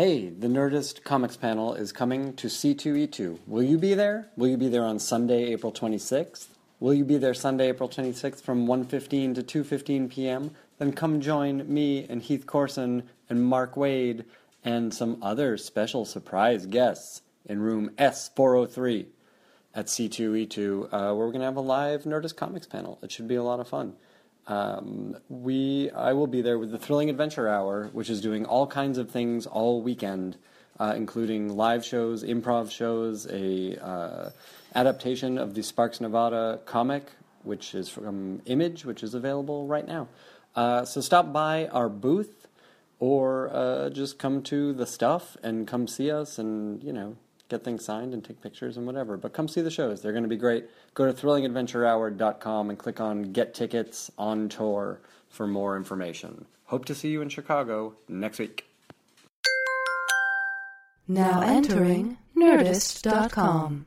Hey, the Nerdist Comics panel is coming to C2E2. Will you be there? Will you be there on Sunday, April 26th? Will you be there Sunday, April 26th from 1:15 to 2:15 p.m.? Then come join me and Heath Corson and Mark Waid and some other special surprise guests in room S403 at C2E2, uh, where we're going to have a live Nerdist Comics panel. It should be a lot of fun. Um, we, I will be there with the Thrilling Adventure Hour, which is doing all kinds of things all weekend, uh, including live shows, improv shows, a uh, adaptation of the Sparks Nevada comic, which is from Image, which is available right now. Uh, so stop by our booth, or uh, just come to the stuff and come see us, and you know get things signed and take pictures and whatever. But come see the shows. They're going to be great. Go to thrillingadventurehour.com and click on Get Tickets on Tour for more information. Hope to see you in Chicago next week. Now entering Nerdist.com.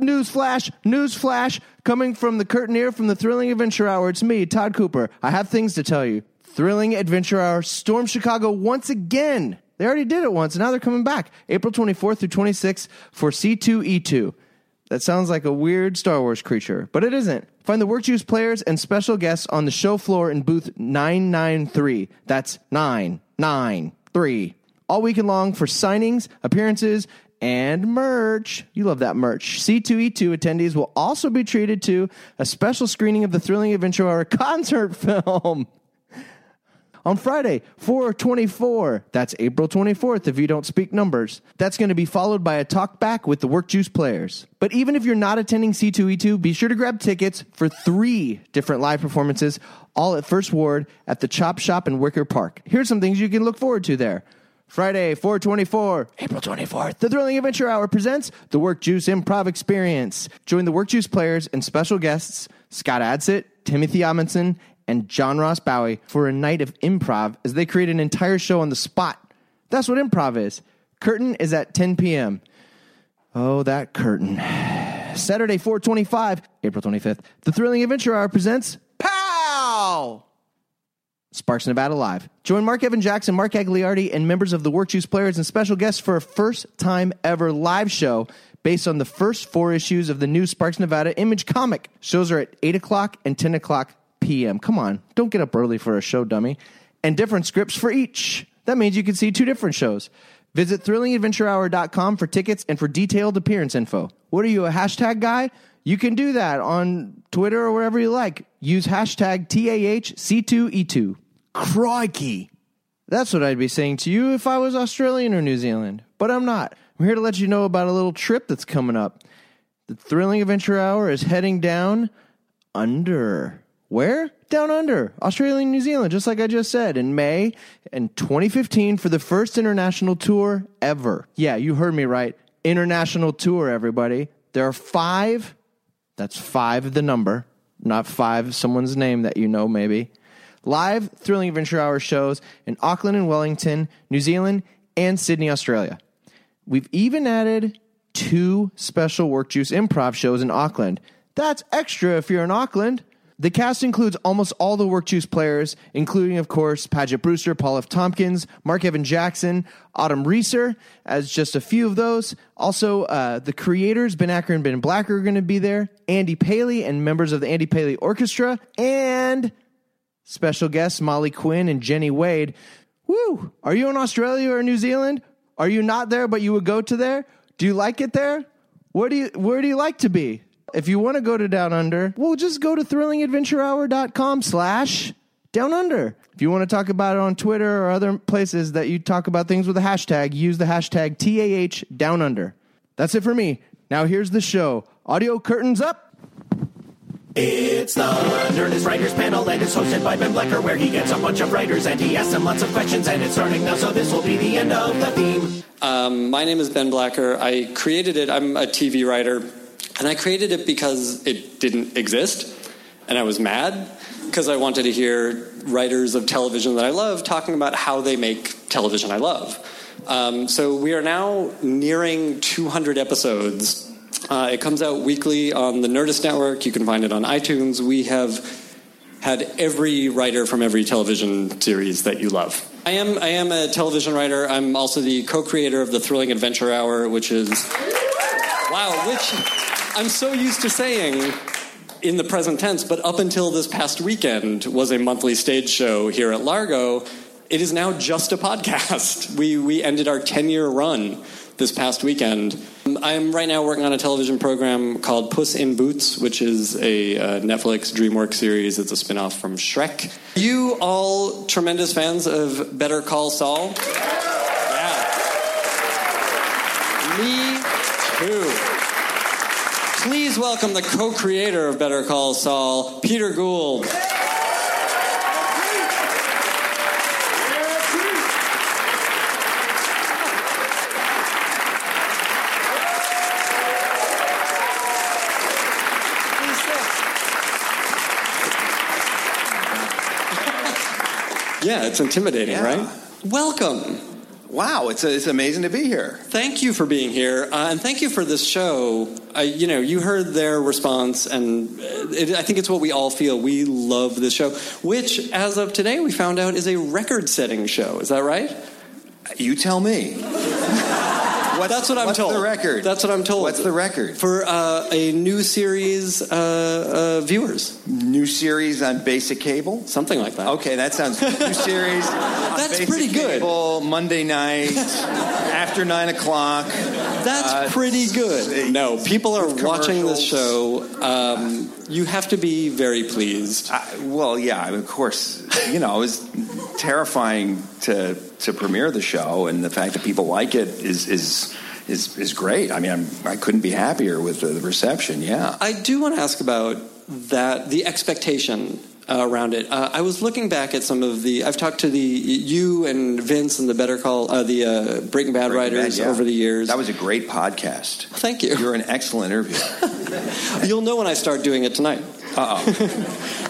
Newsflash, newsflash, coming from the curtain here from the Thrilling Adventure Hour. It's me, Todd Cooper. I have things to tell you. Thrilling Adventure Hour stormed Chicago once again. They already did it once, and now they're coming back. April 24th through 26th for C2E2. That sounds like a weird Star Wars creature, but it isn't. Find the Work Juice players and special guests on the show floor in booth 993. That's 993. All weekend long for signings, appearances, and merch. You love that merch. C2E2 attendees will also be treated to a special screening of the Thrilling Adventure Hour concert film on Friday, 424. That's April 24th if you don't speak numbers. That's going to be followed by a talk back with the Work Juice players. But even if you're not attending C2E2, be sure to grab tickets for three different live performances, all at First Ward at the Chop Shop in Wicker Park. Here's some things you can look forward to there. Friday, 424, April 24th, the Thrilling Adventure Hour presents the Work Juice Improv Experience. Join the Work Juice players and special guests Scott Adsit, Timothy Omundson, and John Ross Bowie for a night of improv as they create an entire show on the spot. That's what improv is. Curtain is at 10 p.m. Oh, that curtain. Saturday, 425, April 25th, the Thrilling Adventure Hour presents POW! Sparks Nevada Live. Join Marc Evan Jackson, Mark Gagliardi, and members of the Work Juice Players and special guests for a first time ever live show based on the first four issues of the new Sparks Nevada Image comic. Shows are at 8 o'clock and 10 o'clock p.m. Come on, don't get up early for a show, dummy. And different scripts for each. That means you can see two different shows. Visit thrillingadventurehour.com for tickets and for detailed appearance info. What are you, a hashtag guy? You can do that on Twitter or wherever you like. Use hashtag TAHC2E2. Crikey. That's what I'd be saying to you if I was Australian or New Zealand, but I'm not. I'm here to let you know about a little trip that's coming up. The Thrilling Adventure Hour is heading down under. Where? Down under, Australia and New Zealand, just like I just said, in May in 2015 for the first international tour ever. Yeah, you heard me right. International tour, everybody. There are five, that's five the number, not five someone's name that you know maybe. Live Thrilling Adventure Hour shows in Auckland and Wellington, New Zealand, and Sydney, Australia. We've even added two special Work Juice improv shows in Auckland. That's extra if you're in Auckland. The cast includes almost all the Work Juice players, including, of course, Paget Brewster, Paul F. Tompkins, Marc Evan Jackson, Autumn Reeser, as just a few of those. Also, uh, the creators, Ben Acker and Ben Blacker, are going to be there, Andy Paley and members of the Andy Paley Orchestra, and special guests Molly Quinn and Jenny Wade. Woo! Are you in Australia or New Zealand? Are you not there, but you would go to there? Do you like it there? Where do you, where do you like to be? If you want to go to Down Under, well, just go to thrillingadventurehour.com slash Down Under. If you want to talk about it on Twitter or other places that you talk about things with a hashtag, use the hashtag TAH Down Under. That's it for me. Now here's the show. Audio curtains up. It's the Nerdist Writers Panel, and it's hosted by Ben Blacker, where he gets a bunch of writers and he asks them lots of questions. And it's starting now, so this will be the end of the theme. Um, my name is Ben Blacker. I created it. I'm a TV writer. And I created it because it didn't exist. And I was mad because I wanted to hear writers of television that I love talking about how they make television I love. Um, so we are now nearing 200 episodes. Uh, it comes out weekly on the Nerdist Network. You can find it on iTunes. We have had every writer from every television series that you love. I am I am a television writer. I'm also the co-creator of the Thrilling Adventure Hour, which is wow, which I'm so used to saying in the present tense, but up until this past weekend was a monthly stage show here at Largo. It is now just a podcast. We we ended our 10-year run this past weekend. I'm right now working on a television program called Puss in Boots, which is a uh, Netflix DreamWorks series. It's a spin-off from Shrek. You all tremendous fans of Better Call Saul? Yeah. Me too. Please welcome the co-creator of Better Call Saul, Peter Gould. Yeah, it's intimidating, Yeah. right? Welcome. Wow, it's, it's amazing to be here. Thank you for being here, uh, and thank you for this show. I, you know, you heard their response, and uh, it, I think it's what we all feel. We love this show, which, as of today, we found out is a record-setting show. Is that right? You tell me. What's, That's what I'm what's told. the record? That's what I'm told. What's the record? for uh, a new series uh, uh, viewers? New series on basic cable? Something like that. Okay, that sounds. New series. on That's basic pretty good. Cable, Monday night, after 9 o'clock. That's Uh, pretty good. No, people are watching this show. Um, you have to be very pleased. I, well, yeah, of course. You know, it was terrifying to to premiere the show, and the fact that people like it is is is, is great. I mean, I'm, I couldn't be happier with the reception. Yeah. I do want to ask about that, the expectation uh, around it. Uh, I was looking back at some of the. I've talked to the you and Vince and the Better Call, uh, the uh, Breaking Bad Breaking writers Bad, yeah. over the years. That was a great podcast. Thank you. You're an excellent interview. You'll know when I start doing it tonight. Uh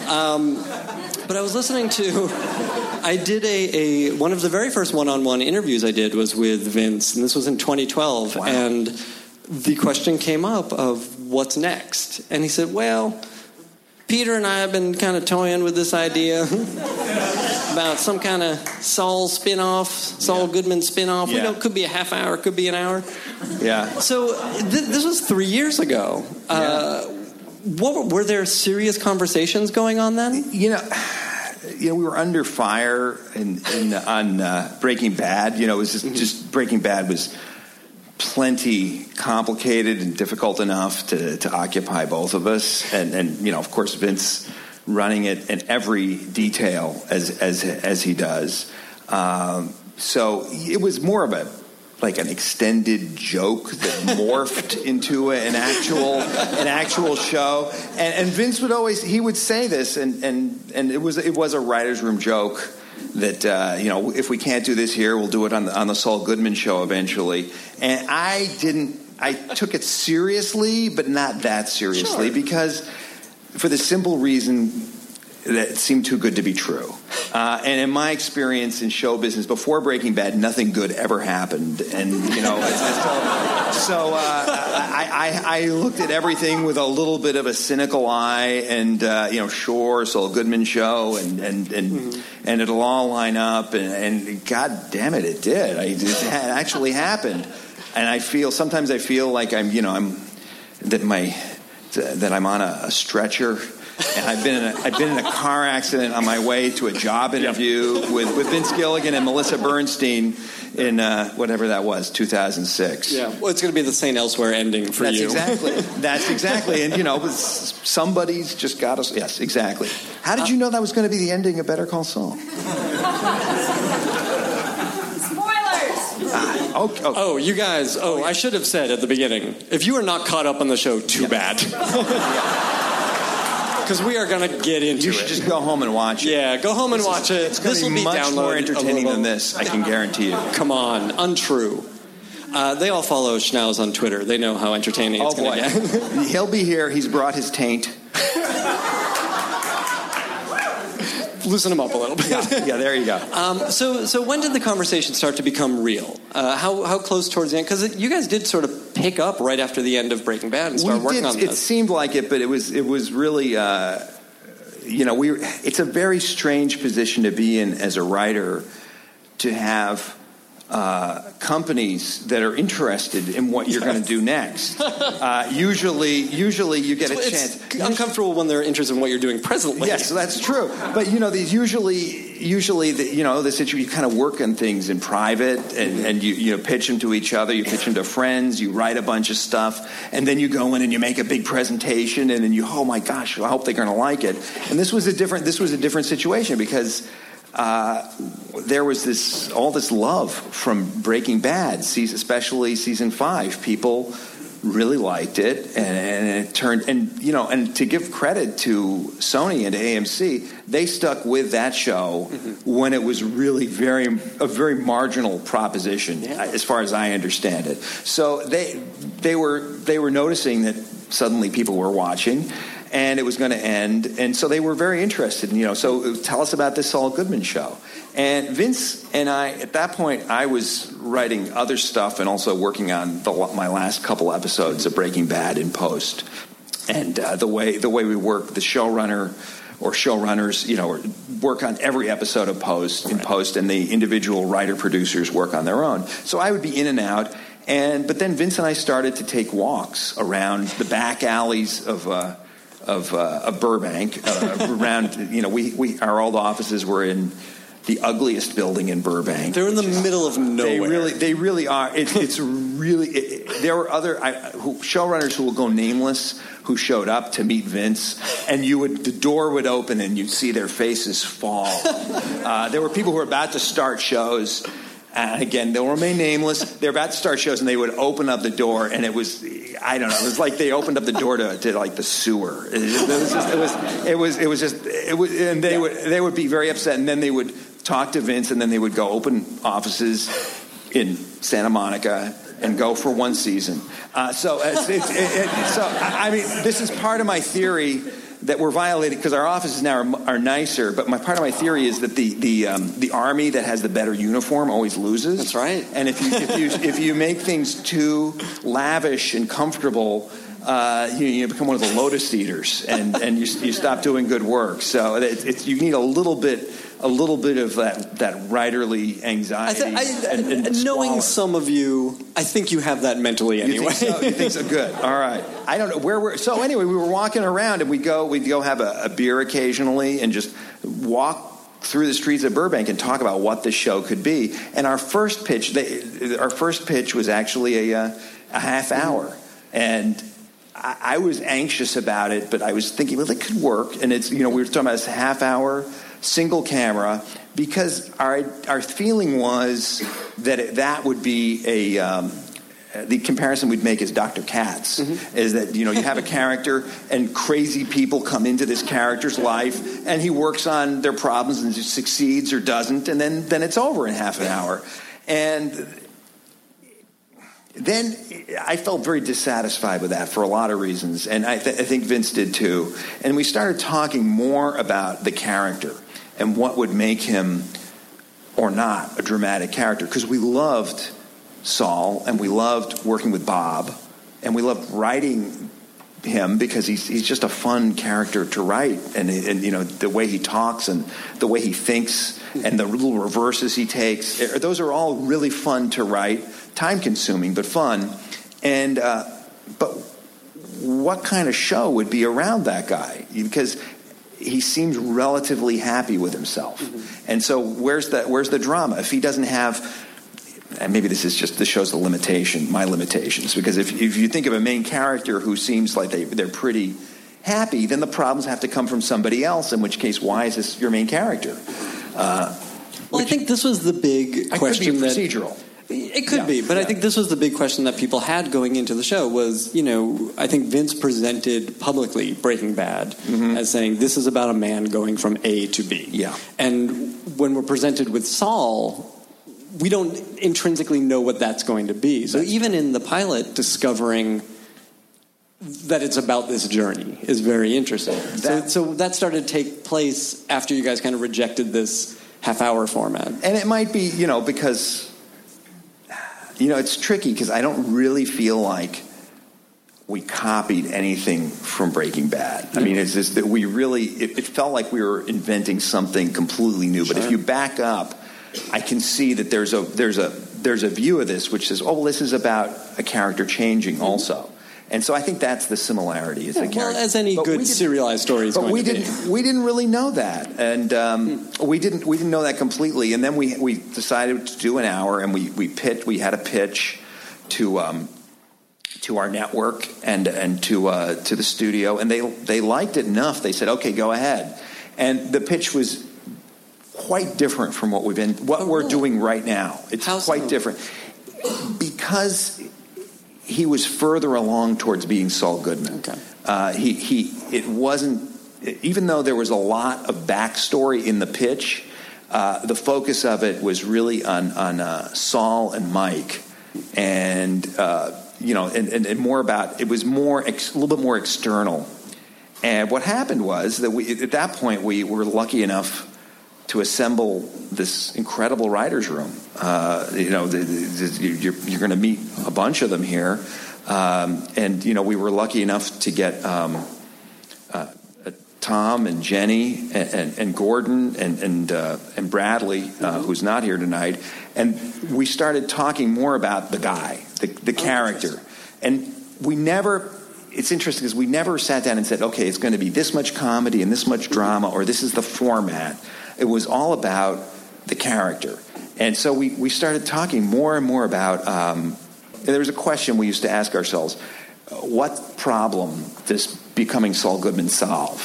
oh. But I was listening to. I did a, a one of the very first one-on-one interviews I did was with Vince, and this was in 2012. Wow. And the question came up of what's next, and he said, "Well, Peter and I have been kind of toying with this idea about some kind of Saul spin-off, Saul Goodman spin-off. We know it could be a half hour, could be an hour. Yeah. So th- this was three years ago. Uh, what were there serious conversations going on then? You know, you know, we were under fire in, in, on uh, Breaking Bad. You know, it was just, just Breaking Bad was plenty complicated and difficult enough to, to occupy both of us. And, and you know, of course, Vince running it in every detail as as as he does. Um, so it was more of a like an extended joke that morphed into an actual an actual show. And, and Vince would always he would say this, and and and it was it was a writers' room joke that uh, you know if we can't do this here, we'll do it on the on the Saul Goodman show eventually. And I didn't. I took it seriously, but not that seriously Sure. because for the simple reason that seemed too good to be true. Uh, and in my experience in show business, before Breaking Bad, nothing good ever happened. And you know, so, so uh, I, I, I looked at everything with a little bit of a cynical eye, and uh, you know, sure, Saul Goodman show, and and and, and it'll all line up, and, and God damn it, it did. I, it actually happened, and I feel sometimes I feel like I'm, you know, I'm that my that I'm on a, a stretcher. And I've been in a, I've been in a car accident on my way to a job interview with, with Vince Gilligan and Melissa Bernstein in uh, whatever that was, 2006. Yeah, well, it's going to be the St. Elsewhere ending for That's you. exactly. That's exactly. And you know, somebody's just got us. Yes, exactly. How did you know that was going to be the ending of Better Call Saul? Spoilers! Oh, oh, Oh, you guys. Oh, I should have said at the beginning. If you are not caught up on the show, too bad. Because we are going to get into it. you it. should just go home and watch it. yeah, go home and This is- watch it. It's this will be be much more entertaining than this. I can guarantee you. Come on, untrue. Uh, they all follow Schnauz on Twitter. They know how entertaining Oh it's going to get. he'll be here. He's brought his taint. Loosen them up a little bit. Yeah, there you go. Um, so, so when did the conversation start to become real? Uh, how, how close towards the end? Because you guys did sort of pick up right after the end of Breaking Bad and start We working did- on It seemed like it, but it was it was really uh, you know, we. It's a very strange position to be in as a writer, to have uh, companies that are interested in what you're going to do next. Uh, usually, usually you get a It's chance. uncomfortable when they're interested in what you're doing presently. Yes, that's true. But you know, these usually, usually, the, you know, the situation you kind of work on things in private, and, and you you know pitch them to each other, you pitch them to friends, you write a bunch of stuff, and then you go in and you make a big presentation, and then you, oh my gosh, I hope they're going to like it. And this was a different, this was a different situation because. Uh, there was this all this love from Breaking Bad, especially season five. People really liked it, and, and it turned. And you know, and to give credit to Sony and AMC, they stuck with that show when it was really very a very marginal proposition, as far as I understand it. So they they were they were noticing that suddenly people were watching. And it was going to end, and so they were very interested. You know, so tell us about this Saul Goodman show. And Vince and I, at that point, I was writing other stuff and also working on the, my last couple episodes of Breaking Bad in post. And uh, the way the way we work, the showrunner or showrunners, you know, work on every episode of post in post, and the individual writer producers work on their own. So I would be in and out. And but then Vince and I started to take walks around the back alleys of. Uh, of, uh, of Burbank, uh, around you know, we, we our old offices were in the ugliest building in Burbank. They're in the middle of nowhere. They really, they really are. It's, it's really. It, there were other I, who, showrunners who will go nameless who showed up to meet Vince, and you would the door would open and you'd see their faces fall. uh, there were people who were about to start shows. And again, they'll remain nameless. They're about to start shows, and they would open up the door, and it was, I don't know, it was like they opened up the door to, to like the sewer. It, was just, it was, it was, it was just, it was, and they would, they would be very upset, and then they would talk to Vince, and then they would go open offices in Santa Monica and go for one season. Uh, so, it's, it's, it, it, so I mean, this is part of my theory that we're violating because our offices now are, are nicer. But my part of my theory is that the the um, the army that has the better uniform always loses. That's right. And if you if you if you make things too lavish and comfortable. Uh, you, you become one of the lotus eaters, and, and you, you stop doing good work. So it, it's, you need a little bit, a little bit of that, that writerly I anxiety. th- I, and, and knowing squalor. some of you, I think you have that mentally You anyway. think so? You think so? Good. All right. I don't know where we're. So anyway, we were walking around, and we go. We'd go have a, a beer occasionally, and just walk through the streets of Burbank and talk about what this show could be. And our first pitch, they, our first pitch was actually a, uh, a half hour, and. I I was anxious about it, but I was thinking, well, it could work. And it's, you know, we were talking about this half hour, single camera, because our our feeling was that it, that would be a um, the comparison we'd make is Dr. Katz is that you know you have a character and crazy people come into this character's life and he works on their problems and succeeds or doesn't and then then it's over in half an hour and then I felt very dissatisfied with that for a lot of reasons, and I, th- I think Vince did too. And we started talking more about the character and what would make him or not a dramatic character because we loved Saul and we loved working with Bob and we loved writing him because he's he's just a fun character to write. And and you know the way he talks and the way he thinks and the little reverses he takes eh, those are all really fun to write time consuming but fun. And uh, but what kind of show would be around that guy? Because he seems relatively happy with himself. And so where's the where's the drama? If he doesn't have and maybe this is just this shows the limitation, my limitations. Because if if you think of a main character who seems like they they're pretty happy, then the problems have to come from somebody else. In which case, why is this your main character? Uh, well, I think this was the big it could be question that procedural. It could Yeah, be, but I think this was the big question that people had going into the show was, you know, I think Vince presented publicly Breaking Bad as saying this is about a man going from A to B. Mm-hmm. Yeah. And when we're presented with Saul, we don't intrinsically know what that's going to be. So even in the pilot, discovering that it's about this journey is very interesting. so, That- so that started to take place after you guys kind of rejected this half hour format. And it might be, you know, because, you know, it's tricky because I don't really feel like we copied anything from Breaking Bad. I mean, it's just that we really, it, it felt like we were inventing something completely new. But if you back up, I can see that there's a, there's a, there's a view of this which says, oh, well, this is about a character changing also. And so I think that's the similarity. Is the well, character. as any But good serialized story is but we didn't we didn't really know that, and um, we didn't we didn't know that completely. And then we we decided to do an hour, and we we pitched. We had a pitch to. Um, to our network and and to uh, to the studio, and they they liked it enough. They said, "Okay, go ahead." And the pitch was quite different from what we've been what we're doing right now. It's How quite so? different because he was further along towards being Saul Goodman. Okay. Uh, he he it wasn't even though there was a lot of backstory in the pitch. Uh, the focus of it was really on on uh, Saul and Mike, and uh, you know, and, and, and more about it was more ex, a little bit more external. And what happened was that we at that point we were lucky enough to assemble this incredible writers' room. Uh, you know, the, the, you're, you're going to meet a bunch of them here, um, and you know, we were lucky enough to get um, uh, uh, Tom and Jenny and, and, and Gordon and and, uh, and Bradley, uh, who's not here tonight, and we started talking more about the guy, the, the character, and we never. It's interesting because we never sat down and said, "Okay, it's going to be this much comedy and this much drama, or this is the format." It was all about the character, and so we we started talking more and more about. Um, there was a question we used to ask ourselves: uh, What problem does becoming Saul Goodman solve?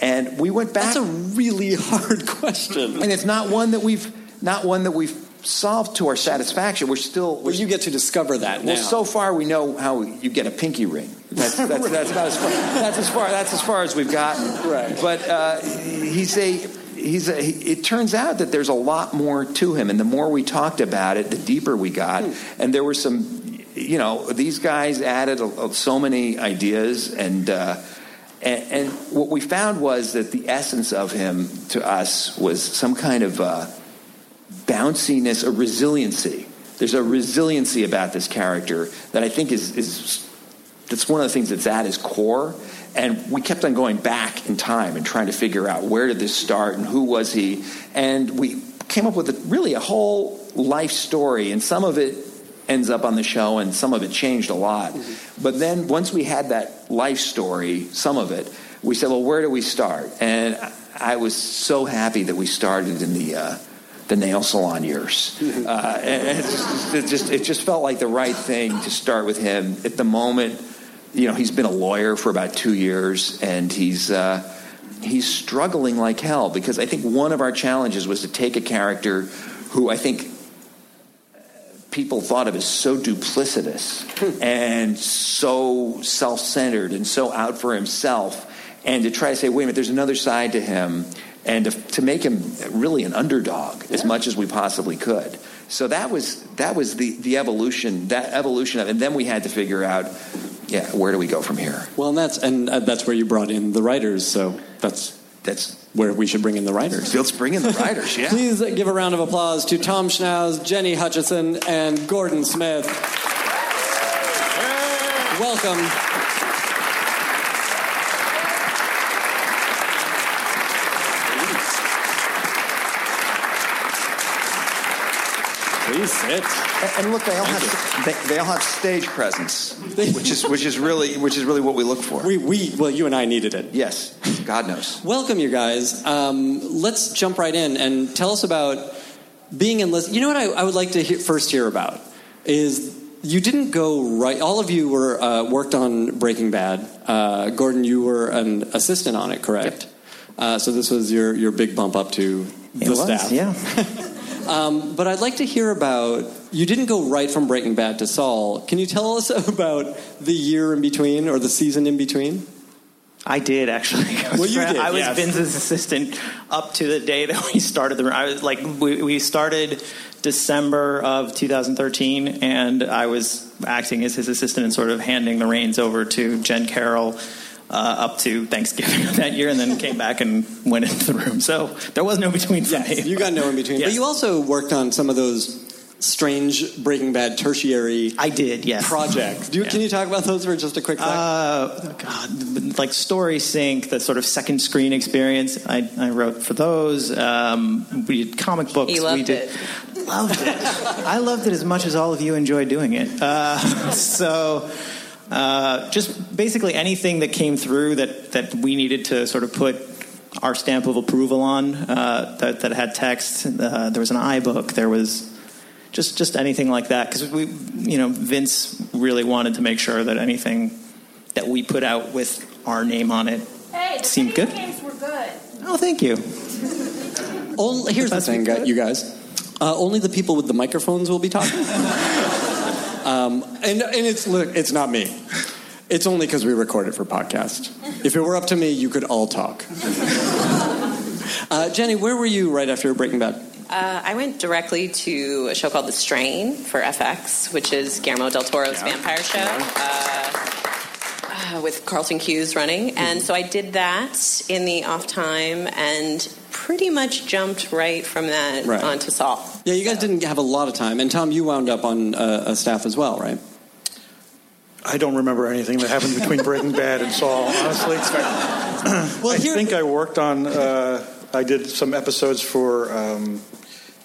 And we went back, That's a really hard question. and it's not one that we've not one that we've solved to our satisfaction. We're still we're Well, you get to discover that now. well, so far we know how you get a pinky ring. That's that's, that's about as far that's as far that's as far as we've gotten. Right. But uh, he's a he's a, he, it turns out that there's a lot more to him, and the more we talked about it, the deeper we got, and there were some. You know, these guys added a, a- so many ideas, and, uh, and and what we found was that the essence of him to us was some kind of uh, bounciness, a resiliency. There's a resiliency about this character that I think is, is that's one of the things that's at his core. And we kept on going back in time and trying to figure out where did this start and who was he. And we came up with a, really a whole life story, and some of it ends up on the show, and some of it changed a lot. But then once we had that life story, some of it, we said, well, where do we start? And I I was so happy that we started in the. Uh, the nail salon years, uh, and it just, it just it just felt like the right thing to start with him at the moment. You know, he's been a lawyer for about two years, and he's uh, he's struggling like hell because I think one of our challenges was to take a character who I think people thought of as so duplicitous and so self-centered and so out for himself and to try to say wait a minute there's another side to him and to, to make him really an underdog as much as we possibly could. So that was that was the the evolution that evolution of and then we had to figure out yeah where do we go from here Well, and that's and uh, that's where you brought in the writers. So that's that's where we should bring in the writers. let's bring in the writers yeah Please give a round of applause to Tom Schnauz, Jenny Hutchison, and Gordon Smith. Welcome. Please sit. And look, they all have they, they all have stage presence, which is which is really which is really what we look for. We, we, well, you and I needed it. yes, God knows. Welcome, you guys. Um, let's jump right in and tell us about being enlisted. You know what I, I would like to hear, first hear about is you didn't go right. All of you were uh, worked on Breaking Bad. Uh, Gordon, you were an assistant on it, correct? Uh, so this was your your big bump up to the It was, staff. yeah. Um, but I'd like to hear about. You didn't go right from Breaking Bad to Saul. Can you tell us about the year in between or the season in between? I did actually. I was, Well, you did, I was yes. Vince's assistant up to the day that we started the. I was like, we, we started December of 2013, and I was acting as his assistant and sort of handing the reins over to Jen Carroll. Uh, up to Thanksgiving of that year, and then came back and went into the room. So there was no between for me. You got no in between. Yes. But you also worked on some of those strange Breaking Bad tertiary I did, yes. projects. Do you, Can you talk about those for just a quick second? Uh, God, like Story Sync, the sort of second screen experience. I, I wrote for those. Um, we did comic books. He loved we did, it. Loved it. I loved it as much as all of you enjoy doing it. Uh, so. Uh, just basically anything that came through that, that we needed to sort of put our stamp of approval on uh, that, that had text. Uh, there was an iBook. There was just just anything like that because we, you know, Vince really wanted to make sure that anything that we put out with our name on it Hey, seemed good. games were good. Oh, thank you. Only, here's the That's thing, you guys. Uh, only the people with the microphones will be talking. um, and and it's look, it's not me. It's only because we record it for podcast. If it were up to me, you could all talk. Uh, Jenny, where were you right after Breaking Bad? Uh, I went directly to a show called The Strain for FX, which is Guillermo del Toro's vampire show uh, uh, with Carlton Cuse running. And so I did that in the off time and pretty much jumped right from that Right. onto Saul. Yeah, you guys didn't have a lot of time, and Tom, you wound up on uh, a staff as well, right? I don't remember anything that happened between Breaking Bad and Saul. Honestly, Well, I here- think I worked on. Uh, I did some episodes for um,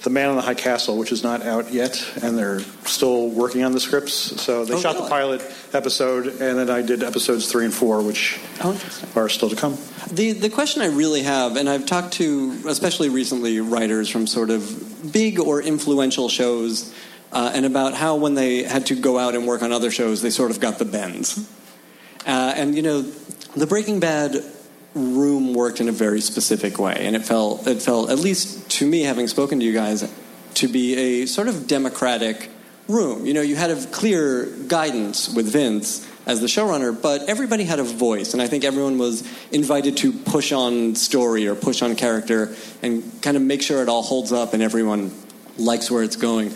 The Man on the High Castle, which is not out yet, and they're still working on the scripts. So they Oh, shot really? the pilot episode, and then I did episodes three and four, which Oh, are still to come. The the question I really have, and I've talked to especially recently writers from sort of big or influential shows, uh, and about how when they had to go out and work on other shows, they sort of got the bends. Uh, and you know, the Breaking Bad room worked in a very specific way, and it felt it felt at least to me, having spoken to you guys, to be a sort of democratic room. You know, you had a clear guidance with Vince as the showrunner, but everybody had a voice, and I think everyone was invited to push on story or push on character and kind of make sure it all holds up and everyone likes where it's going.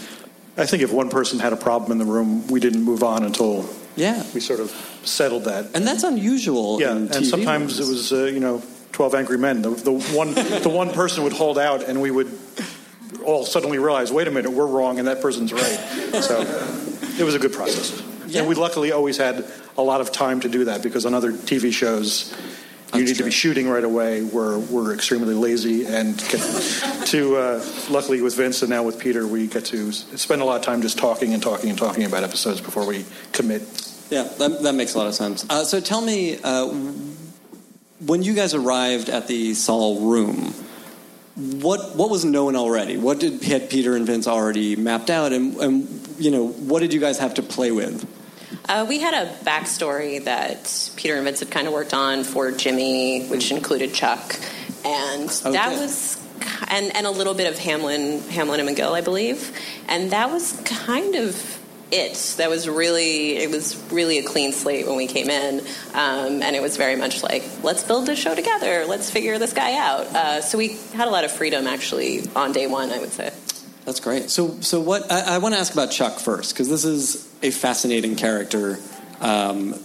I think if one person had a problem in the room, we didn't move on until Yeah, we sort of settled that. and that's unusual. Yeah, and sometimes it was uh, you know Twelve Angry Men. The, the one the one person would hold out, and we would all suddenly realize, wait a minute, we're wrong, and that person's right. So it was a good process, Yeah. and we luckily always had a lot of time to do that because on other TV shows. You That's need to be shooting right away. We're we're extremely lazy, and to uh, luckily with Vince and now with Peter, we get to spend a lot of time just talking and talking and talking about episodes before we commit. Yeah, that, that makes a lot of sense. Uh, so tell me, uh, when you guys arrived at the Saul room, what what was known already? What did had Peter and Vince already mapped out, and, and you know what did you guys have to play with? Uh, we had a backstory that Peter and Vince had kind of worked on for Jimmy, which included Chuck, and that was and and a little bit of Hamlin, Hamlin and McGill, I believe, and that was kind of it. That was really it was really a clean slate when we came in, um, and it was very much like let's build this show together, let's figure this guy out. Uh, so we had a lot of freedom actually on day one, I would say. That's great. So so what I, I want to ask about Chuck first because this is a fascinating character. Um,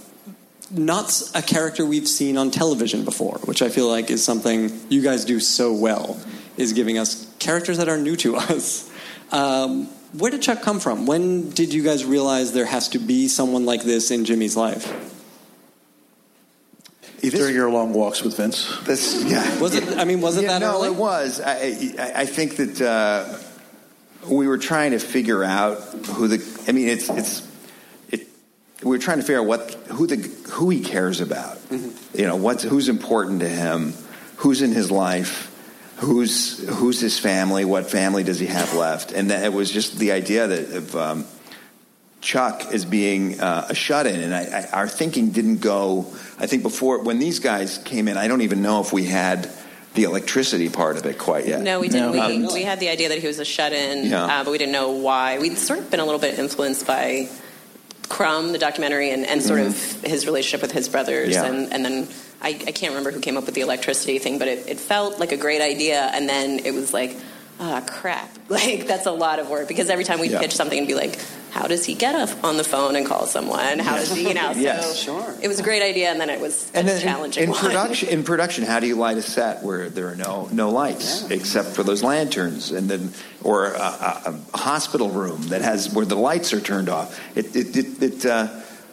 not a character we've seen on television before, which I feel like is something you guys do so well, is giving us characters that are new to us. Um, where did Chuck come from? When did you guys realize there has to be someone like this in Jimmy's life? During your long walks with Vince. This, yeah. Was it? I mean, was it yeah, that no, early? it was. I, I, I think that uh, we were trying to figure out who the. I mean, it's it's. It, we were trying to figure out what who the who he cares about. You know, what's who's important to him, who's in his life, who's who's his family, what family does he have left, and that it was just the idea that of. Um, Chuck as being uh, a shut-in, and I, I, our thinking didn't go. I think before when these guys came in, I don't even know if we had the electricity part of it quite yet. No, we didn't. No. we, Um, we had the idea that he was a shut-in, Yeah. uh, but we didn't know why. We'd sort of been a little bit influenced by Crumb, the documentary, and, and sort of his relationship with his brothers, Yeah. and, and then I, I can't remember who came up with the electricity thing, but it, it felt like a great idea, and then it was like, ah, crap. Like, that's a lot of work because every time we Yeah. pitch something, it'd be like, how does he get up on the phone and call someone? How does he, you know? Yes. so Sure. It was a great idea, and then it was a And then challenging in, one. production, in production, how do you light a set where there are no no lights except for those lanterns, and then or a, a, a hospital room that has where the lights are turned off? It it, it, it uh,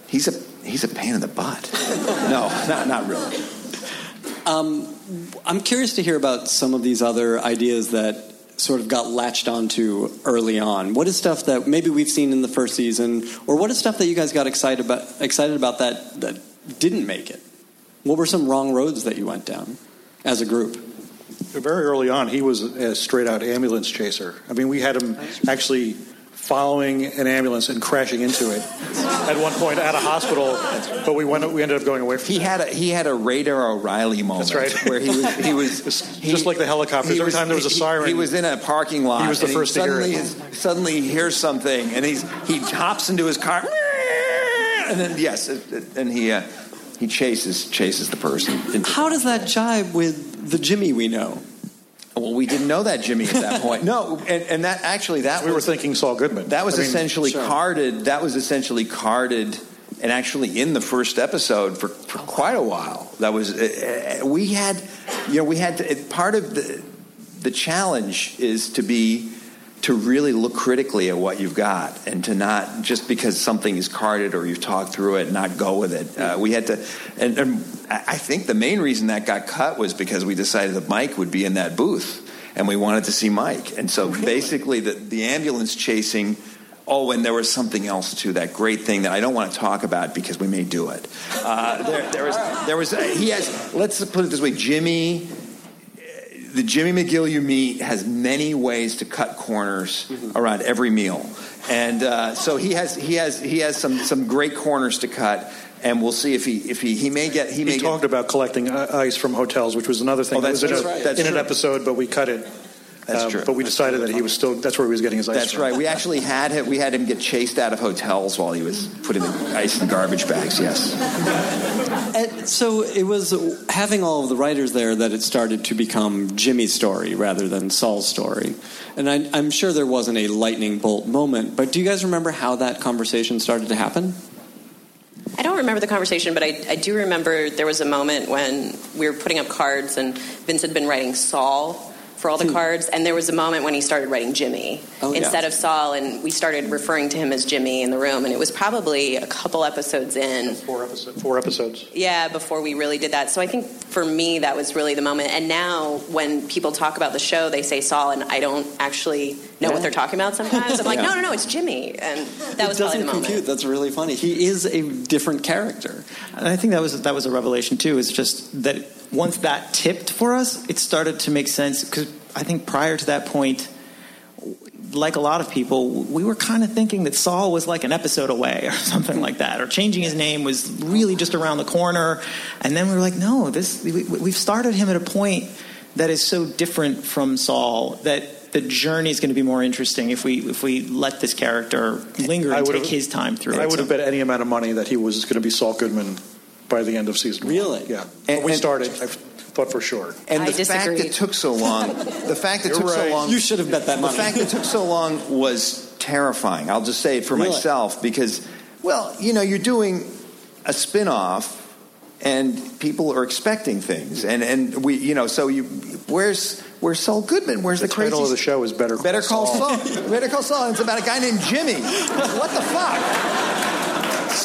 he's a he's a pain in the butt. no, not not really. Um, I'm curious to hear about some of these other ideas that sort of got latched onto early on. What is stuff that maybe we've seen in the first season, or what is stuff that you guys got excited about excited about that that didn't make it? What were some wrong roads that you went down as a group? Very early on, he was a straight out ambulance chaser. I mean, we had him actually following an ambulance and crashing into it at one point at a hospital, but we went, we ended up going away from He had a he had a Radar O'Reilly moment. That's right. Where he was he was just like the helicopters. he Every time there was a he- siren, he was in a parking lot. He was the and first to hear suddenly suddenly he hears something, and he's he hops into his car, and then yes, it- it- and he uh, he chases chases the person. How does that jibe with the Jimmy we know? Well, we didn't know that Jimmy at that point. No, and, and that actually that we were thinking Saul Goodman. that was I mean, essentially sure. carded. That was essentially carded, and actually in the first episode for, for quite a while. That was uh, uh, we had, you know, we had to, part of the the challenge is to be to really look critically at what you've got and to not just because something is carded or you've talked through it not go with it uh, we had to and, and i think the main reason that got cut was because we decided that mike would be in that booth and we wanted to see mike and so basically the, the ambulance chasing Oh, and there was something else too. That great thing that I don't want to talk about because we may do it. Uh, there, there was, there was. He has. Let's put it this way: Jimmy the Jimmy McGill you meet has many ways to cut corners around every meal, and uh, so he has he has he has some some great corners to cut, and we'll see if he if he he may get he may He get, talked about collecting ice from hotels, which was another thing Oh, that that's was in, true. a, That's in an episode, but we cut it. That's Um, true. But we decided that he was still, that's where he was getting his ice That's from. right. We actually had him, we had him get chased out of hotels while he was putting the ice in garbage bags. Yes. And so it was having all of the writers there that it started to become Jimmy's story rather than Saul's story. And I, I'm sure there wasn't a lightning bolt moment, but do you guys remember how that conversation started to happen? I don't remember the conversation, but I, I do remember there was a moment when we were putting up cards, and Vince had been writing Saul for all the hmm. cards, and there was a moment when he started writing Jimmy Oh, yeah. instead of Saul, and we started referring to him as Jimmy in the room, and it was probably a couple episodes in. Four, episode, four episodes. Yeah, before we really did that. So I think for me, that was really the moment. And now, when people talk about the show, they say Saul, and I don't actually know what they're talking about sometimes. I'm like, Yeah. no, no, no, it's Jimmy. And that it was probably doesn't the moment. compute. That's really funny. He is a different character. And I think that was that was a revelation too. Is just that once that tipped for us, it started to make sense because I think prior to that point, like a lot of people, we were kind of thinking that Saul was like an episode away or something like that, or changing his name was really just around the corner. And then we were like, no, this we, we've started him at a point that is so different from Saul that the journey is going to be more interesting if we if we let this character linger and take his time through I would have bet any amount of money that he was going to be Saul Goodman by the end of season one. Really? Yeah. And- when we and- started, I thought for sure. And I the fact disagree. it took so long, the fact it You're took so right. long, You should have bet that the money. fact it took so long was terrifying. I'll just say it for Really? myself because, well, you know, you're doing a spin-off and people are expecting things, and and we, you know, so you, where's where's Saul Goodman? Where's The the, crazy? title of the show is Better Call Better Call Saul. Saul. Better Call Saul. And it's about a guy named Jimmy. What the fuck?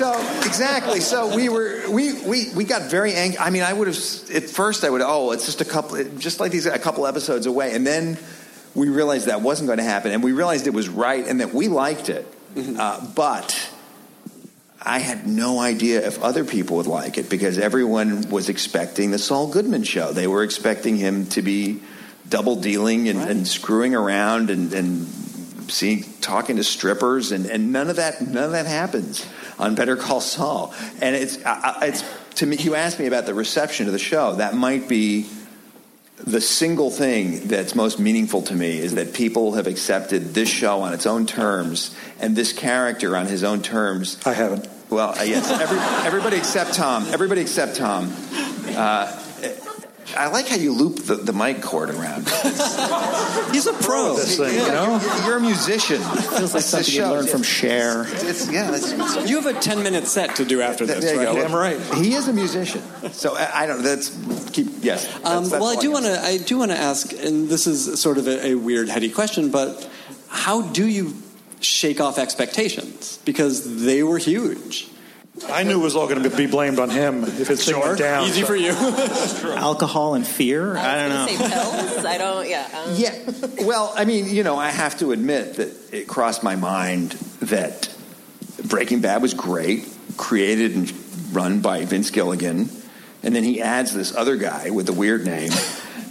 So exactly. So we were we we, we got very angry. I mean, I would have at first I would oh it's just a couple just like these a couple episodes away, and then we realized that wasn't going to happen, and we realized it was right, and that we liked it, uh, but. I had no idea if other people would like it because everyone was expecting the Saul Goodman show. They were expecting him to be double dealing and, and screwing around and, and seeing talking to strippers and, and none of that none of that happens on Better Call Saul. And it's I, it's to me. You asked me about the reception of the show. That might be the single thing that's most meaningful to me is that people have accepted this show on its own terms and this character on his own terms. I haven't. Well, yes, every, everybody except Tom. Everybody except Tom. Uh, I like how you loop the, the mic cord around. He's a pro. This thing, you know? You're, you're a musician. It Feels like This something you shows. learn from Cher. It's, yeah, that's, You have a 10 minute set to do after this, there you right? go. Damn right. He is a musician. So I, I don't. That's keep. Yes. That's, Um, that's well, I do want to. I do want to ask, and this is sort of a, a weird, heady question, but how do you shake off expectations because they were huge? I knew it was all going to be blamed on him if it's thing went down. Easy so- for you. Alcohol and fear? I don't know. Say pills? I don't. Yeah. Um, Yeah. Well, I mean, you know, I have to admit that it crossed my mind that Breaking Bad was great, created and run by Vince Gilligan, and then he adds this other guy with a weird name.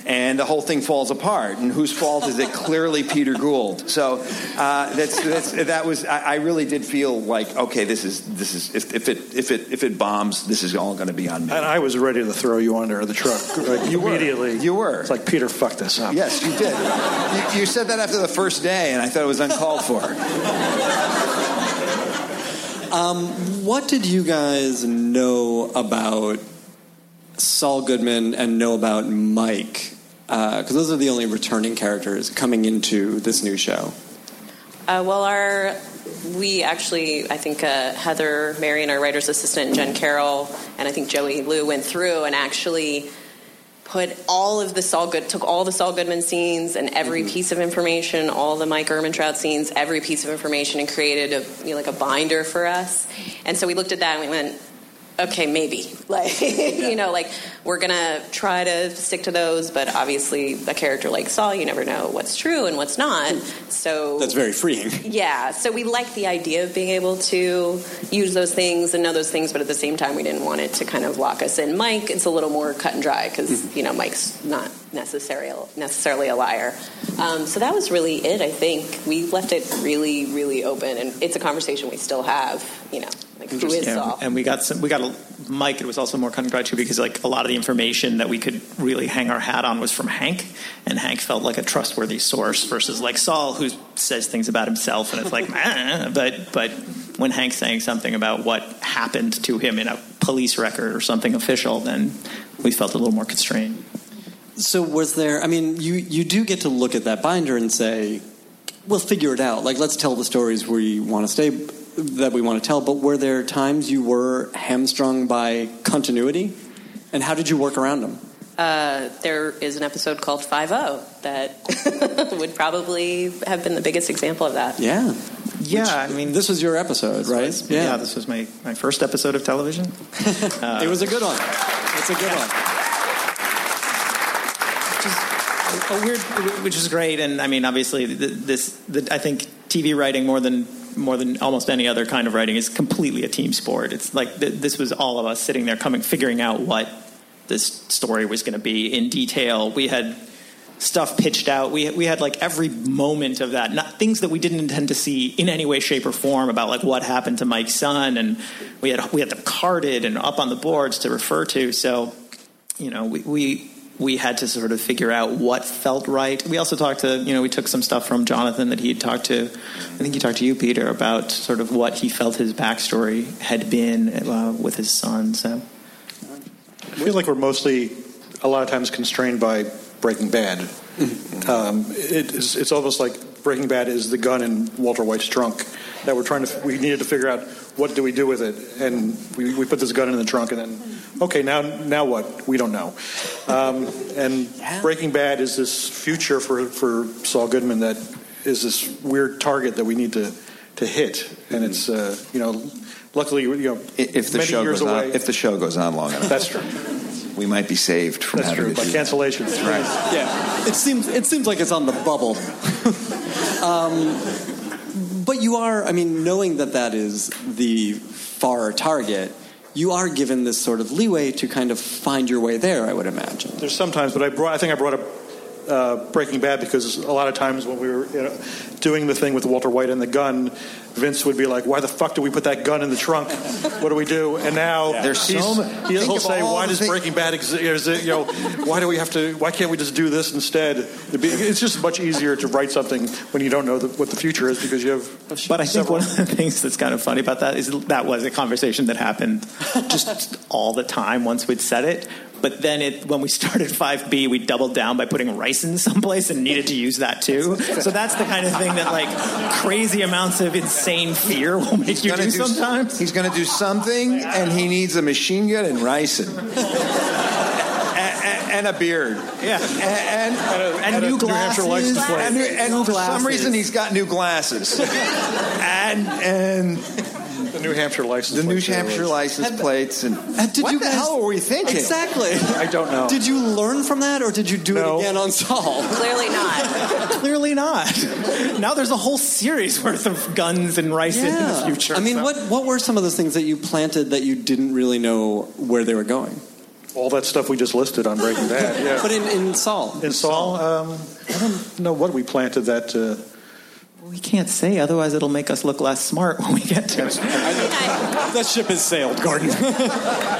And the whole thing falls apart. And whose fault is it? Clearly, Peter Gould. So uh, that's, that's that was. I, I really did feel like, okay, this is this is if, if it if it if it bombs, this is all going to be on me. And I was ready to throw you under the truck like, You were. immediately. You were. It's like Peter fucked this up. Yes, you did. You, you said that after the first day, and I thought it was uncalled for. What did you guys know about Saul Goodman and know about Mike? Because those are the only returning characters coming into this new show. Uh, well, our we actually, I think uh, Heather Marion, our writer's assistant, Jen Carroll, and I think Joey Liu went through and actually put all of the Saul Good took all the Saul Goodman scenes and every piece of information, all the Mike Ehrmantraut scenes, every piece of information, and created a you know, like a binder for us. And so we looked at that and we went, okay, maybe. Like, you know, like we're gonna try to stick to those, but obviously, a character like Saul, you never know what's true and what's not. So That's very freeing. yeah, so we like the idea of being able to use those things and know those things, but at the same time, we didn't want it to kind of lock us in. Mike, it's a little more cut and dry because you know Mike's not necessarily necessarily a liar. Um, so that was really it. I think we left it really, really open, and it's a conversation we still have. You know, like who is Yeah, Saul? And we got some, we got a Mike. It was also more cut and dry too because like a lot of the information that we could really hang our hat on was from Hank, and Hank felt like a trustworthy source versus like Saul, who says things about himself, and it's like, "Meh," but but when Hank's saying something about what happened to him in a police record or something official, then we felt a little more constrained. So was there? I mean, you you do get to look at that binder and say, "We'll figure it out." Like, let's tell the stories we want to stay that we want to tell. But were there times you were hamstrung by continuity, and how did you work around them? Uh, there is an episode called Five O that would probably have been the biggest example of that. Yeah, Yeah, I mean, this was your episode, right? yeah. this was my my first episode of television. it was a good one. It's a good one. a weird, which is great, and I mean, obviously, this. The, I think TV writing more than more than almost any other kind of writing is completely a team sport. It's like th- this was all of us sitting there, coming, figuring out what this story was going to be in detail. We had stuff pitched out. We we had like every moment of that, not things that we didn't intend to see in any way, shape, or form about like what happened to Mike's son, and we had we had them carded and up on the boards to refer to. So, you know, we. we we had to sort of figure out what felt right. We also talked to, you know, we took some stuff from Jonathan that he had talked to, I think he talked to you, Peter, about sort of what he felt his backstory had been uh, with his son. So, I feel like we're mostly, a lot of times, constrained by Breaking Bad. Um, it is, it's almost like Breaking Bad is the gun in Walter White's trunk that we're trying to. We needed to figure out what do we do with it, and we, we put this gun in the trunk, and then okay, now now what? We don't know. Um, and Breaking Bad is this future for for Saul Goodman that is this weird target that we need to to hit, and it's uh, you know, luckily you know If the many show years goes away. on, if the show goes on long enough, that's true. we might be saved from That's having true. to By do cancellation, Right. Yeah, it seems it seems like it's on the bubble. um, but you are, I mean, knowing that that is the far target, you are given this sort of leeway to kind of find your way there. I would imagine. There's sometimes, but I brought. I think I brought up uh, Breaking Bad because a lot of times when we were you know, doing the thing with Walter White and the gun, Vince would be like, "Why the fuck do we put that gun in the trunk? What do we do?" And now There's he's- so many- he'll say, "Why does thing- Breaking Bad exist? You know, why do we have to? Why can't we just do this instead?" It'd be- It's just much easier to write something when you don't know the, what the future is because you have. But I think several- one of the things that's kind of funny about that is that was a conversation that happened just all the time once we'd said it. But then it, when we started 5B, we doubled down by putting ricin someplace and needed to use that too. So that's the kind of thing that like crazy amounts of insane fear will make you Gonna do do sometimes. He's going to do something, and he needs a machine gun and ricin. and, and a beard. Yeah. And, And and a new New Hampshire license glasses. plate. and, and New for some reason, he's got new glasses. and and The New Hampshire license. the New plate Hampshire was- license plates. And Uh, did what you the guys- hell were we thinking? Exactly. I don't know. Did you learn from that, or did you do No. it again on Saul? Clearly not. Clearly not. Now there's a whole series worth of guns and rice in the future. I mean, so- what what were some of those things that you planted that you didn't really know where they were going? All that stuff we just listed on Breaking Bad. Yeah. But in, in Saul, in Saul, um, I don't know what we planted that. Uh, we can't say, otherwise it'll make us look less smart when we get to it. that ship has sailed, Gordon. I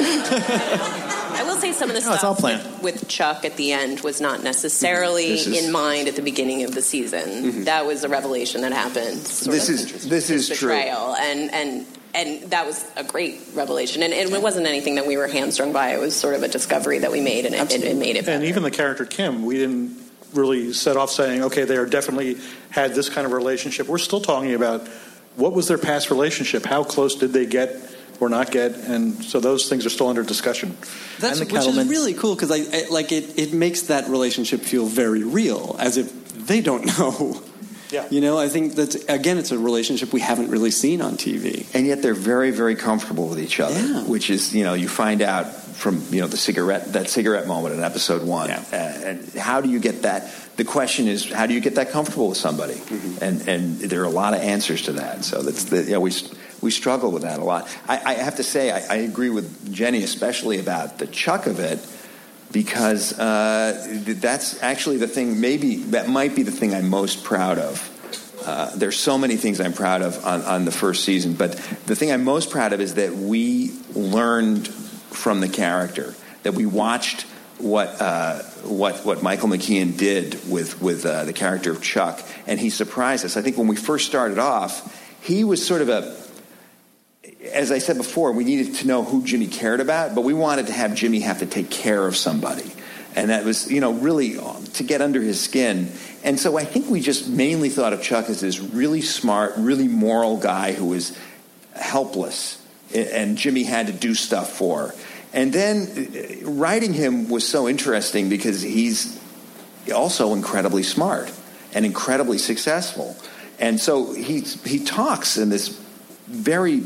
will say some of the No, it's all stuff with, with Chuck at the end was not necessarily is- in mind at the beginning of the season. Mm-hmm. That was a revelation that happened. This of is this his is true. and and and that was a great revelation. And, and it wasn't anything that we were hamstrung by. It was sort of a discovery that we made, and it, it, it made it. and even the character Kim, we didn't really set off saying, okay, they are definitely had this kind of relationship. We're still talking about what was their past relationship, how close did they get or not get, and so those things are still under discussion. That's And the which is really cool because I, I like it. It makes that relationship feel very real, as if they don't know. Yeah. You know, I think that again, it's a relationship we haven't really seen on TV. and yet they're very very comfortable with each other Yeah. which is you know you find out from you know the cigarette that cigarette moment in episode one. Yeah. uh, and how do you get that the question is how do you get that comfortable with somebody? Mm-hmm. and and there are a lot of answers to that. So that's the you know, we we struggle with that a lot. I, I have to say I, I agree with Jenny especially about the chuck of it because uh, that's actually the thing maybe that might be the thing I'm most proud of. Uh, there's so many things I'm proud of on, on the first season, but the thing I'm most proud of is that we learned from the character, that we watched what uh, what what Michael McKean did with with uh, the character of Chuck, and he surprised us. I think when we first started off, he was sort of a as I said before, we needed to know who Jimmy cared about, but we wanted to have Jimmy have to take care of somebody. And that was, you know, really um, to get under his skin. And so I think we just mainly thought of Chuck as this really smart, really moral guy who was helpless and Jimmy had to do stuff for. And then uh, writing him was so interesting because he's also incredibly smart and incredibly successful. And so he he talks in this very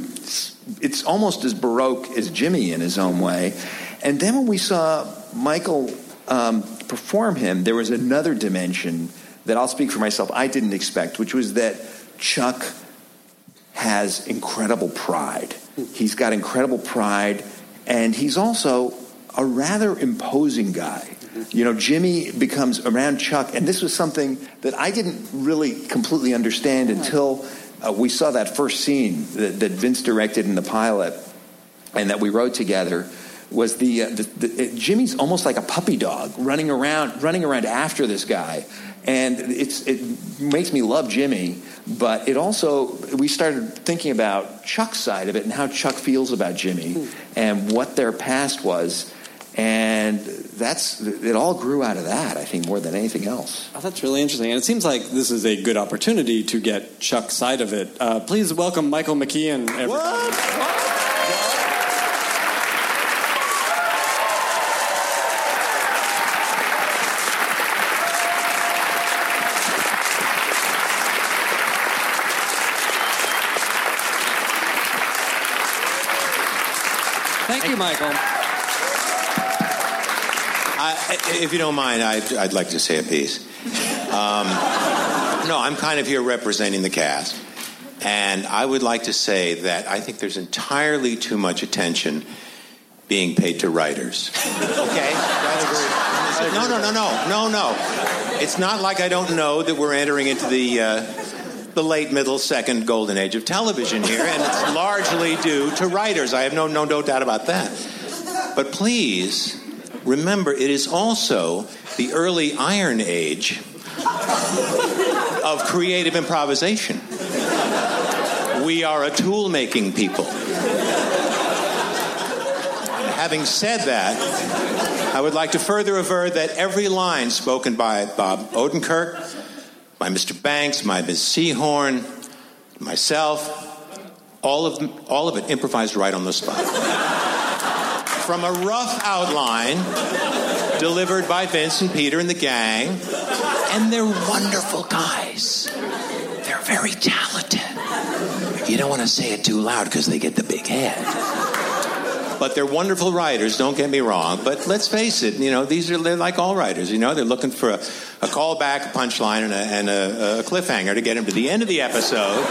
it's almost as baroque as Jimmy in his own way. And then when we saw Michael um, perform him, there was another dimension that I'll speak for myself I didn't expect, which was that Chuck has incredible pride. He's got incredible pride, and he's also a rather imposing guy. You know, Jimmy becomes around Chuck, and this was something that I didn't really completely understand until uh, we saw that first scene that, that Vince directed in the pilot and that we wrote together. Was the, uh, the, the it, Jimmy's almost like a puppy dog running around, running around after this guy, and it's it makes me love Jimmy. But it also we started thinking about Chuck's side of it and how Chuck feels about Jimmy and what their past was, and that's it. All grew out of that, I think, more than anything else. Oh, that's really interesting. And it seems like this is a good opportunity to get Chuck's side of it. Uh, please welcome Michael McKean. everybody. Thank you, Michael. I, if you don't mind, I'd, I'd like to say a piece. Um, no, I'm kind of here representing the cast. And I would like to say that I think there's entirely too much attention being paid to writers. Okay? No, no, no, no, no, no. It's not like I don't know that we're entering into the uh, the late, middle, second golden age of television here, and it's largely due to writers. I have no no no doubt about that. But please remember, it is also the early Iron Age of creative improvisation. We are a tool making people. Having said that, I would like to further aver that every line spoken by Bob Odenkirk, by Mr. Banks, by Ms. Seehorn, myself, all of, all of it improvised right on the spot. From a rough outline delivered by Vince and Peter and the gang, and they're wonderful guys. They're very talented. You don't want to say it too loud because they get the big head. But they're wonderful writers, don't get me wrong. But let's face it, you know, these are they're like all writers, you know, they're looking for a, a callback, a punchline, and, a, and a, a cliffhanger to get them to the end of the episode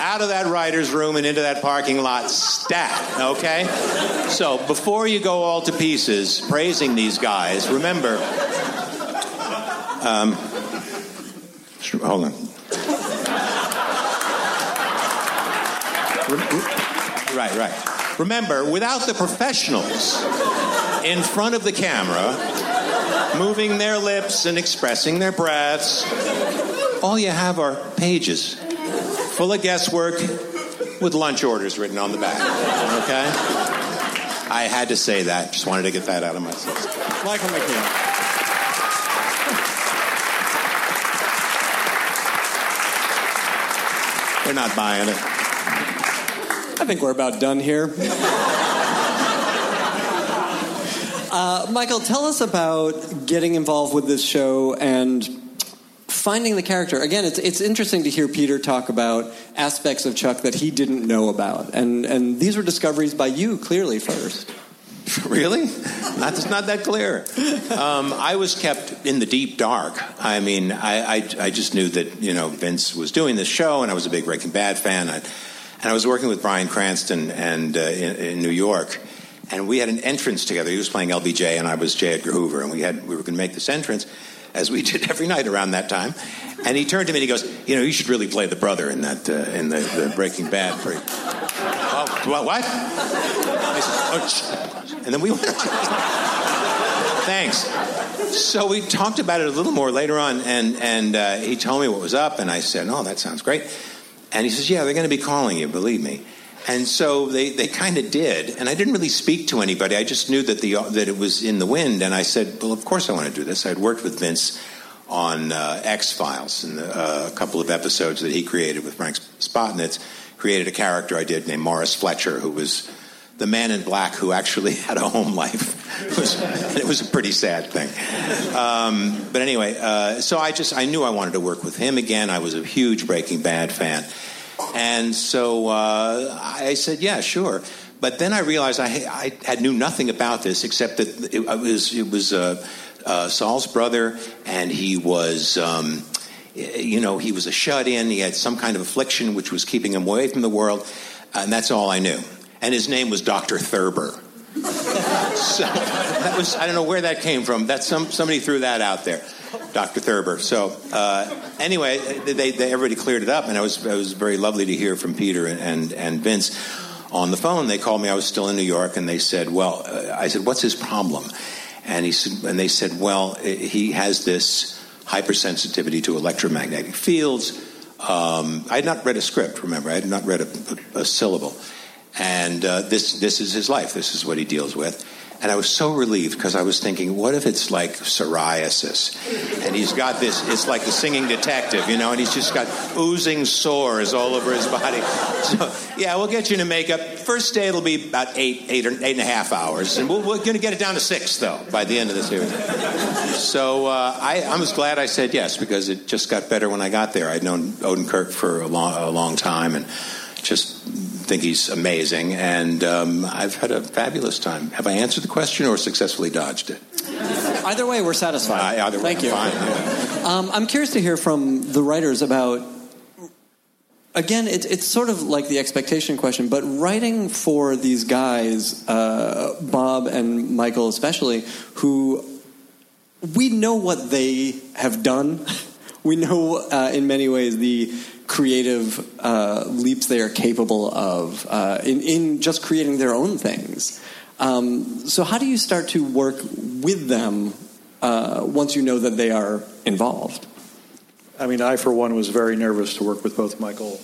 out of that writer's room and into that parking lot stat, okay? So before you go all to pieces praising these guys, remember. Um, hold on. Right, right. Remember, without the professionals in front of the camera, moving their lips and expressing their breaths, all you have are pages full of guesswork with lunch orders written on the back. Okay? I had to say that. Just wanted to get that out of my system. Michael McKean. They're not buying it. I think we're about done here. Uh, Michael, tell us about getting involved with this show and finding the character. Again, it's it's interesting to hear Peter talk about aspects of Chuck that he didn't know about, and and these were discoveries by you clearly first. Really? That's not that clear. Um, I was kept in the deep dark. I mean, I, I, I just knew that you know Vince was doing this show, and I was a big Breaking Bad fan. I, and I was working with Bryan Cranston and uh, in, in New York, and we had an entrance together. He was playing LBJ, and I was J. Edgar Hoover, and we had we were going to make this entrance, as we did every night around that time. And he turned to me and he goes, "You know, you should really play the brother in that uh, in the, the Breaking Bad." Pre- oh, what? what? Said, oh, and then we went. Thanks. So we talked about it a little more later on, and and uh, he told me what was up, and I said, "Oh, that sounds great." And he says, "Yeah, they're going to be calling you, believe me." And so they, they kind of did, and I didn't really speak to anybody. I just knew that the that it was in the wind, and I said, "Well, of course I want to do this." I had worked with Vince on uh, X Files and uh, a couple of episodes that he created with Frank Spotnitz. Created a character I did named Morris Fletcher, who was the man in black who actually had a home life. It was, it was a pretty sad thing. Um, but anyway, uh, so I just I knew I wanted to work with him again. I was a huge Breaking Bad fan, and so uh, I said, yeah, sure. But then I realized I, I had knew nothing about this except that it, was it was uh, uh, Saul's brother, and he was. Um, you know, he was a shut in. He had some kind of affliction which was keeping him away from the world, and that's all I knew and his name was Dr. Thurber. so that was I don't know where that came from. That some somebody threw that out there, Dr. Thurber. So uh, anyway, they, they, everybody cleared it up, and it was it was very lovely to hear from Peter and and, and Vince on the phone. They called me. I was still in New York, and they said, "Well," uh, I said, "What's his problem?" And he said, and they said, "Well, he has this hypersensitivity to electromagnetic fields." Um, I had not read a script. Remember, I had not read a, a, a syllable and uh, this this is his life. This is what he deals with. And I was so relieved because I was thinking, what if it's like psoriasis? And he's got this, it's like the singing detective, you know, and he's just got oozing sores all over his body. So, yeah, we'll get you into makeup. First day it'll be about eight, eight, or eight and a half hours. And we are going to get it down to six, though, by the end of the series. So uh, I, I was glad I said yes because it just got better when I got there. I'd known Odenkirk for a long, a long time and just think he's amazing, and um, I've had a fabulous time. Have I answered the question or successfully dodged it? Either way, we're satisfied. Uh, either Thank way, you. Fine, yeah. Um, I'm curious to hear from the writers about. Again, it, it's sort of like the expectation question, but writing for these guys, uh, Bob and Michael especially, who we know what they have done. We know, uh, in many ways, the creative uh, leaps they are capable of uh, in, in just creating their own things. Um, so, how do you start to work with them uh, once you know that they are involved? I mean, I, for one, was very nervous to work with both Michael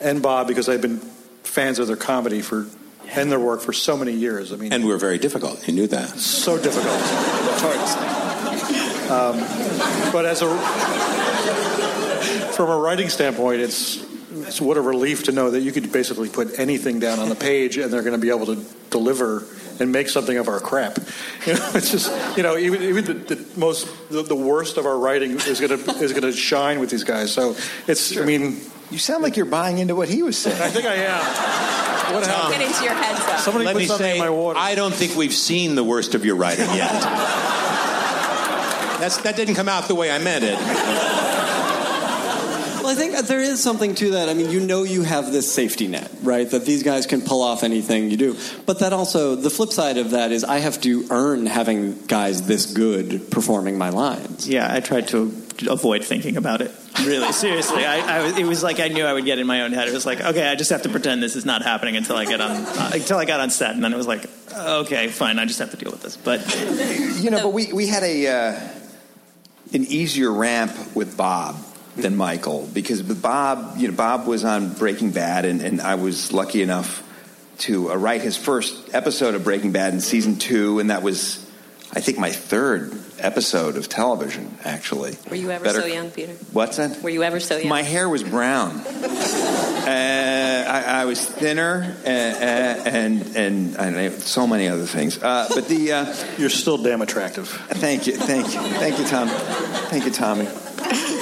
and Bob because I've been fans of their comedy for and their work for so many years. I mean, And we're very difficult. You knew that. so difficult. It's hard to say. Um, but as a from a writing standpoint, it's it's what a relief to know that you could basically put anything down on the page and they're going to be able to deliver and make something of our crap. You know, it's just you know even even the, the most the, the worst of our writing is going to is going to shine with these guys. So it's I mean You sound like you're buying into what he was saying. I think I am. What happened? Get into your head zone. Somebody Let put me something say, in my water. I don't think we've seen the worst of your writing yet. That's, that didn't come out the way I meant it. Well, I think there is something to that. I mean, you know, you have this safety net, right? That these guys can pull off anything you do. But that also, the flip side of that is I have to earn having guys this good performing my lines. Yeah, I tried to avoid thinking about it. Really, seriously, I, I was, it was like I knew I would get in my own head. It was like, okay, I just have to pretend this is not happening until I get on uh, until I got on set, and then it was like, okay, fine, I just have to deal with this. But You know, but we, we had a uh, an easier ramp with Bob than Michael because Bob, you know, Bob was on Breaking Bad, and, and I was lucky enough to uh, write his first episode of Breaking Bad in season two, and that was, I think, my third episode of television. Actually, Were you ever Better- so young, Peter? What's that? Were you ever so young? My hair was brown. uh, I, I was thinner, uh, uh, and and and I- so many other things. Uh, but the uh, You're still damn attractive. thank you, thank you, thank you, Tom. Thank you, Tommy.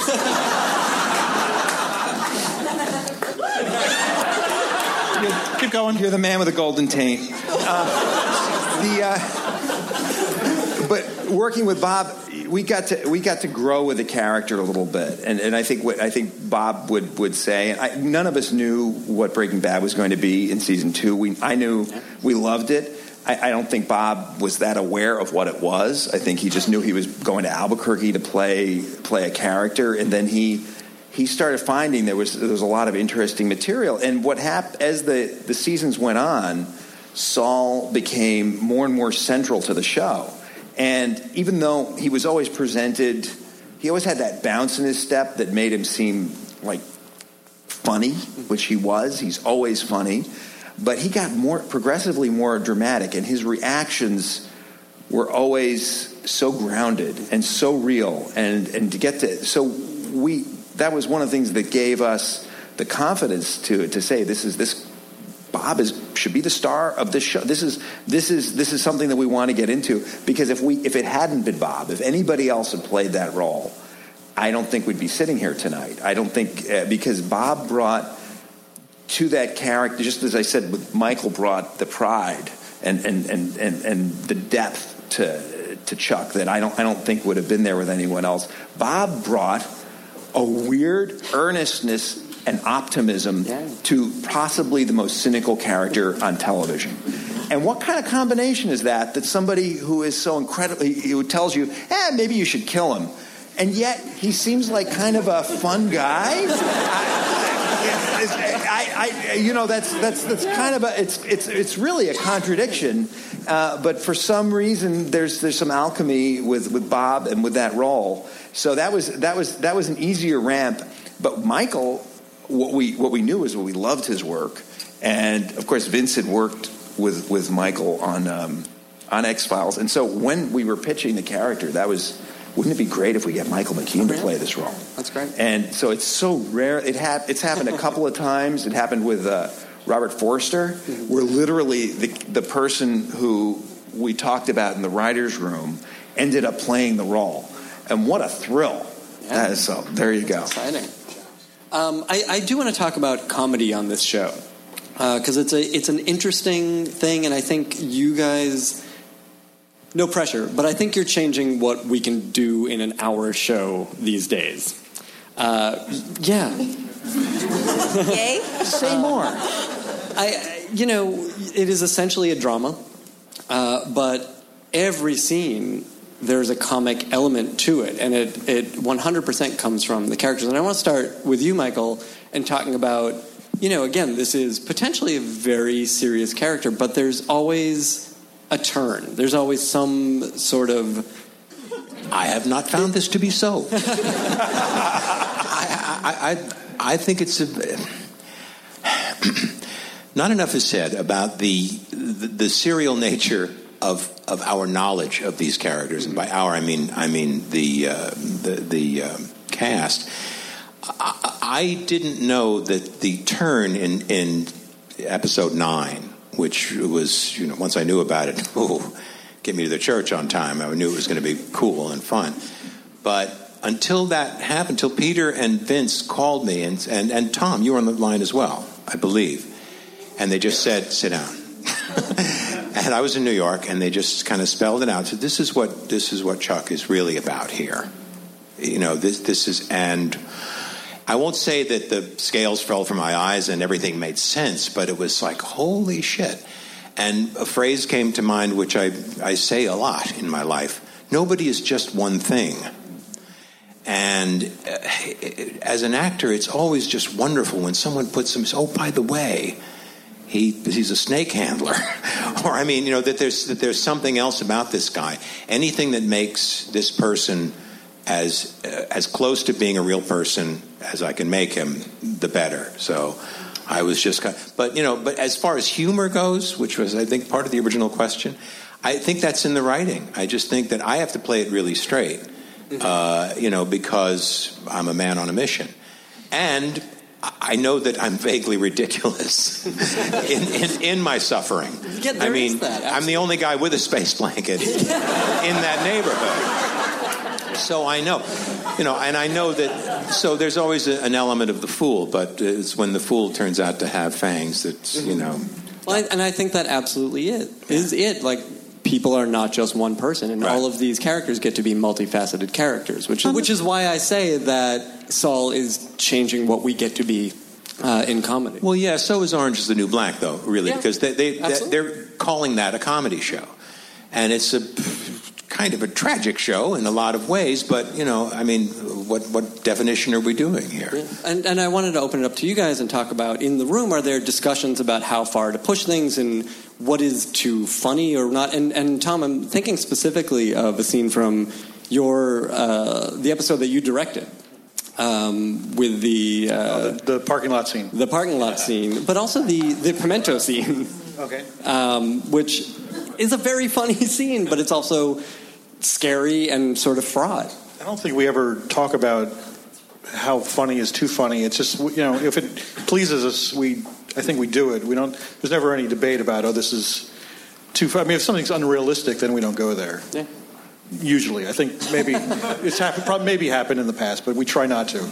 Keep going. You're the man with a golden taint. Uh, the uh, but working with Bob, we got to we got to grow with the character a little bit, and and I think what I think Bob would would say, and I, none of us knew what Breaking Bad was going to be in season two. We I knew we loved it. I, I don't think Bob was that aware of what it was. I think he just knew he was going to Albuquerque to play play a character, and then he he started finding there was there was a lot of interesting material. And what happened as the the seasons went on, Saul became more and more central to the show. And even though he was always presented, he always had that bounce in his step that made him seem like funny, which he was. He's always funny. But he got more progressively more dramatic, and his reactions were always so grounded and so real. And, and to get to so we that was one of the things that gave us the confidence to to say this is this Bob is should be the star of this show. This is this is this is something that we want to get into because if we if it hadn't been Bob, if anybody else had played that role, I don't think we'd be sitting here tonight. I don't think uh, because Bob brought to that character, just as I said, with Michael brought the pride and and and and, and the depth to to Chuck that I don't I don't think would have been there with anyone else. Bob brought a weird earnestness and optimism to possibly the most cynical character on television. And what kind of combination is that? That somebody who is so incredibly, who tells you, eh, maybe you should kill him. And yet he seems like kind of a fun guy. I, I, you know, that's that's that's kind of a it's it's it's really a contradiction. Uh, but for some reason, there's there's some alchemy with with Bob and with that role. So that was that was that was an easier ramp. But Michael, what we what we knew what we loved his work, and of course Vince had worked with with Michael on um, on X Files, and so when we were pitching the character, that was. Wouldn't it be great if we get Michael McKean to play this role? That's great. And so it's so rare. It hap- it's happened a couple of times. It happened with uh, Robert Forster, where literally the, the person who we talked about in the writer's room ended up playing the role. And what a thrill. That is so. There you go. Exciting. Um, I, I do want to talk about comedy on this show because it's a it's an interesting thing, and I think you guys. No pressure, but I think you're changing what we can do in an hour show these days. Uh, yeah. Yay? Say more. I, you know, it is essentially a drama, uh, but every scene there's a comic element to it, and it it 100% comes from the characters. And I want to start with you, Michael, and talking about, you know, again, this is potentially a very serious character, but there's always a turn. There's always some sort of I have not found this to be so. I, I, I, I think it's a. not enough is said about the the, the serial nature of of our knowledge of these characters, and by our I mean I mean the uh, the the um, cast. I, I didn't know that the turn in in episode nine, which was you know once I knew about it, oh, get me to the church on time. I knew it was going to be cool and fun, but until that happened, until Peter and Vince called me, and, and, and Tom, you were on the line as well, I believe. And they just said, sit down. and I was in New York, and they just kind of spelled it out. Said, this is what this is what Chuck is really about here. You know, this this is and I won't say that the scales fell from my eyes and everything made sense, but it was like holy shit. And a phrase came to mind which I, I say a lot in my life. Nobody is just one thing. And uh, as an actor, it's always just wonderful when someone puts them. Oh, by the way, he he's a snake handler, or I mean, you know, that there's that there's something else about this guy. Anything that makes this person as uh, as close to being a real person as I can make him, the better. So. I was just, kind of, but you know, but as far as humor goes, which was I think part of the original question, I think that's in the writing. I just think that I have to play it really straight uh, you know, because I'm a man on a mission. And I know that I'm vaguely ridiculous in, in, in, my suffering. Yeah, I mean, I'm the only guy with a space blanket in that neighborhood. So I know, you know, and I know that. So there's always a, an element of the fool, but it's when the fool turns out to have fangs that you know. Well, I, and I think that absolutely it is it. Like people are not just one person, and Right. all of these characters get to be multifaceted characters, which which is why I say that Saul is changing what we get to be uh, in comedy. Well, yeah. So is Orange is the New Black, though, really, Yeah, because they, they absolutely. they're calling that a comedy show, and it's a kind of a tragic show in a lot of ways. But you know, I mean, what what definition are we doing here? And, and I wanted to open it up to you guys and talk about in the room. Are there discussions about how far to push things and what is too funny or not? And, and Tom, I'm thinking specifically of a scene from your uh, the episode that you directed um, with the, uh, the parking lot scene, the parking lot scene, but also the the pimento scene, Okay. um, which is a very funny scene, but it's also scary and sort of fraught. I don't think we ever talk about how funny is too funny. It's just you know if it pleases us, we I think we do it. We don't. There's never any debate about oh this is too. fu-" I mean, if something's unrealistic, then we don't go there. Yeah. Usually, I think maybe it's happened. Probably maybe happened in the past, but we try not to.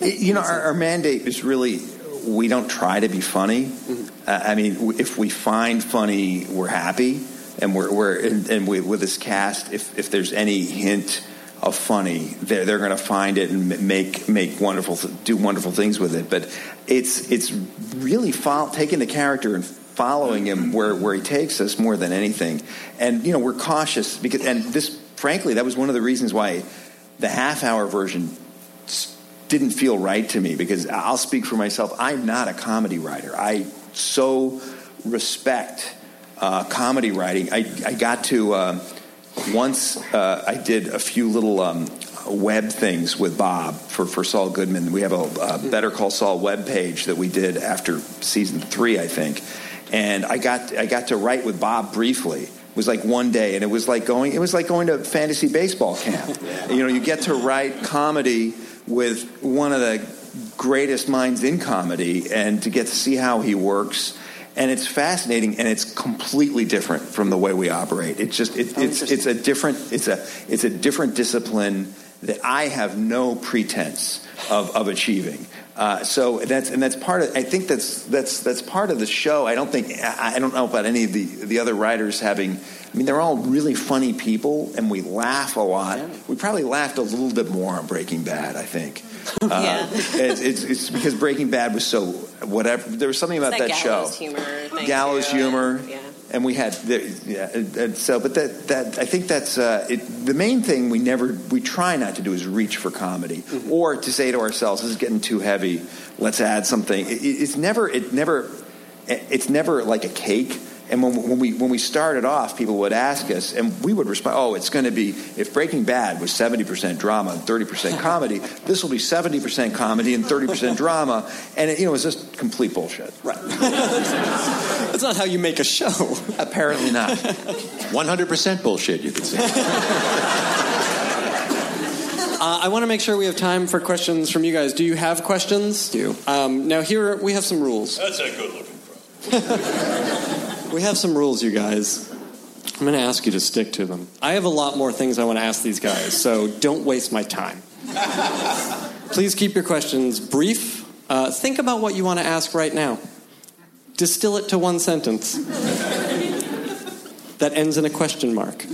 You know, our, our mandate is really we don't try to be funny. Uh, I mean, w- if we find funny, we're happy, and we're, we're and, we, with this cast, if if there's any hint of funny, they're they're going to find it and make make wonderful do wonderful things with it. But it's it's really fol- taking the character and following him where where he takes us more than anything. And you know, we're cautious because and this frankly that was one of the reasons why the half hour version didn't feel right to me because I'll speak for myself. I'm not a comedy writer. I so respect uh, comedy writing. I, I got to uh, once uh, I did a few little um, web things with Bob for, for Saul Goodman. We have a, a Better Call Saul web page that we did after season three, I think. And I got I got to write with Bob briefly. It was like one day, and it was like going it was like going to fantasy baseball camp. You know, you get to write comedy with one of the greatest minds in comedy, and to get to see how he works. And it's fascinating, and it's completely different from the way we operate. It's just it, it's it's a different it's a it's a different discipline that I have no pretense of, of achieving. Uh, so that's and that's part of. I think that's that's that's part of the show. I don't think I, I don't know about any of the the other writers having. I mean, they're all really funny people, and we laugh a lot. We probably laughed a little bit more on Breaking Bad. I think. Uh, Yeah. it's, it's, it's because Breaking Bad was so whatever. There was something about that that, show gallows humor gallows too, humor. and- yeah. And we had, the, yeah, and- and so, but that, that I think that's uh, it, the main thing we never, we try not to do is reach for comedy Mm-hmm. or to say to ourselves, this is getting too heavy, let's add something. It, it- it's never, it never, it's never like a cake. And when, when we when we started off, people would ask us, and we would respond, "Oh, it's going to be if Breaking Bad was seventy percent drama and thirty percent comedy, this will be seventy percent comedy and thirty percent drama." And it, you know, it was just complete bullshit. Right. That's not how you make a show. Apparently not. 100% bullshit, you could say. Uh, I want to make sure we have time for questions from you guys. Do you have questions? Do. Um, now here we have some rules. That's a good looking front. We have some rules, you guys. I'm going to ask you to stick to them. I have a lot more things I want to ask these guys, so don't waste my time. Please keep your questions brief. Uh, think about what you want to ask right now. Distill it to one sentence that ends in a question mark.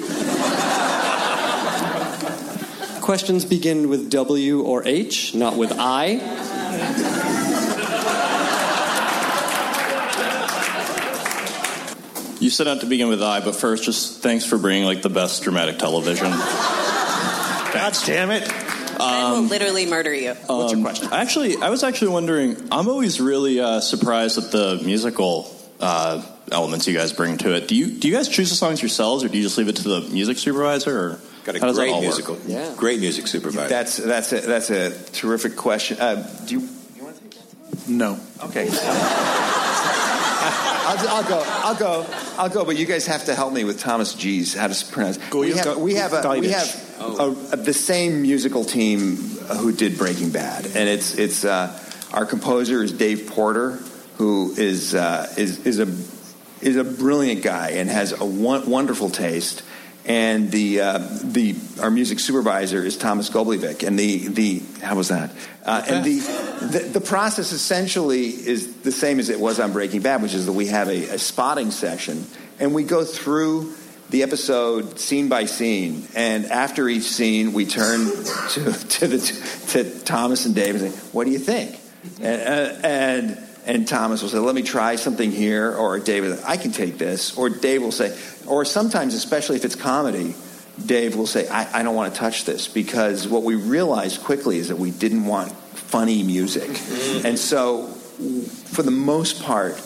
Questions begin with W or H, not with I. You said not to begin with I, but first, just thanks for bringing like the best dramatic television. God damn it! I will literally murder you. What's your question? Actually, I was actually wondering. I'm always really uh, surprised at the musical uh, elements you guys bring to it. Do you do you guys choose the songs yourselves, or do you just leave it to the music supervisor? Or Got a how does that great all work? musical, Yeah. great music supervisor. That's that's a, that's a terrific question. Uh, do you? You want to take that? No. Okay. I'll, I'll go. I'll go. I'll go. But you guys have to help me with Thomas G's. How to pronounce? We have. We have. A, we have a, a, the same musical team who did Breaking Bad, and it's it's uh, our composer is Dave Porter, who is uh, is is a is a brilliant guy and has a won- wonderful taste. And the uh, the our music supervisor is Thomas Golubić, and the the how was that? Uh, and the, the the process essentially is the same as it was on Breaking Bad, which is that we have a, a spotting session, and we go through the episode scene by scene, and after each scene, we turn to to the to Thomas and Dave and say, "What do you think?" And uh, and and Thomas will say, "Let me try something here," or David, "I can take this," or Dave will say, or sometimes, especially if it's comedy, Dave will say, I, I don't want to touch this because what we realized quickly is that we didn't want funny music. And so, for the most part,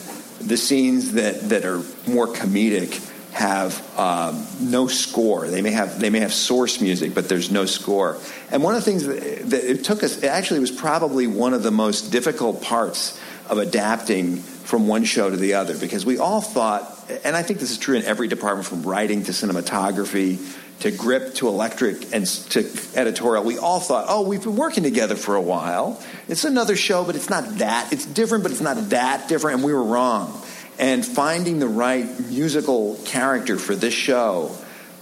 the scenes that, that are more comedic have um, no score. They may have they may have source music, but there's no score. And one of the things that, that it took us, it actually was probably one of the most difficult parts of adapting from one show to the other because we all thought, and I think this is true in every department from writing to cinematography to grip to electric and to editorial, we all thought, oh, we've been working together for a while. It's another show, but it's not that. It's different, but it's not that different, and we were wrong. And finding the right musical character for this show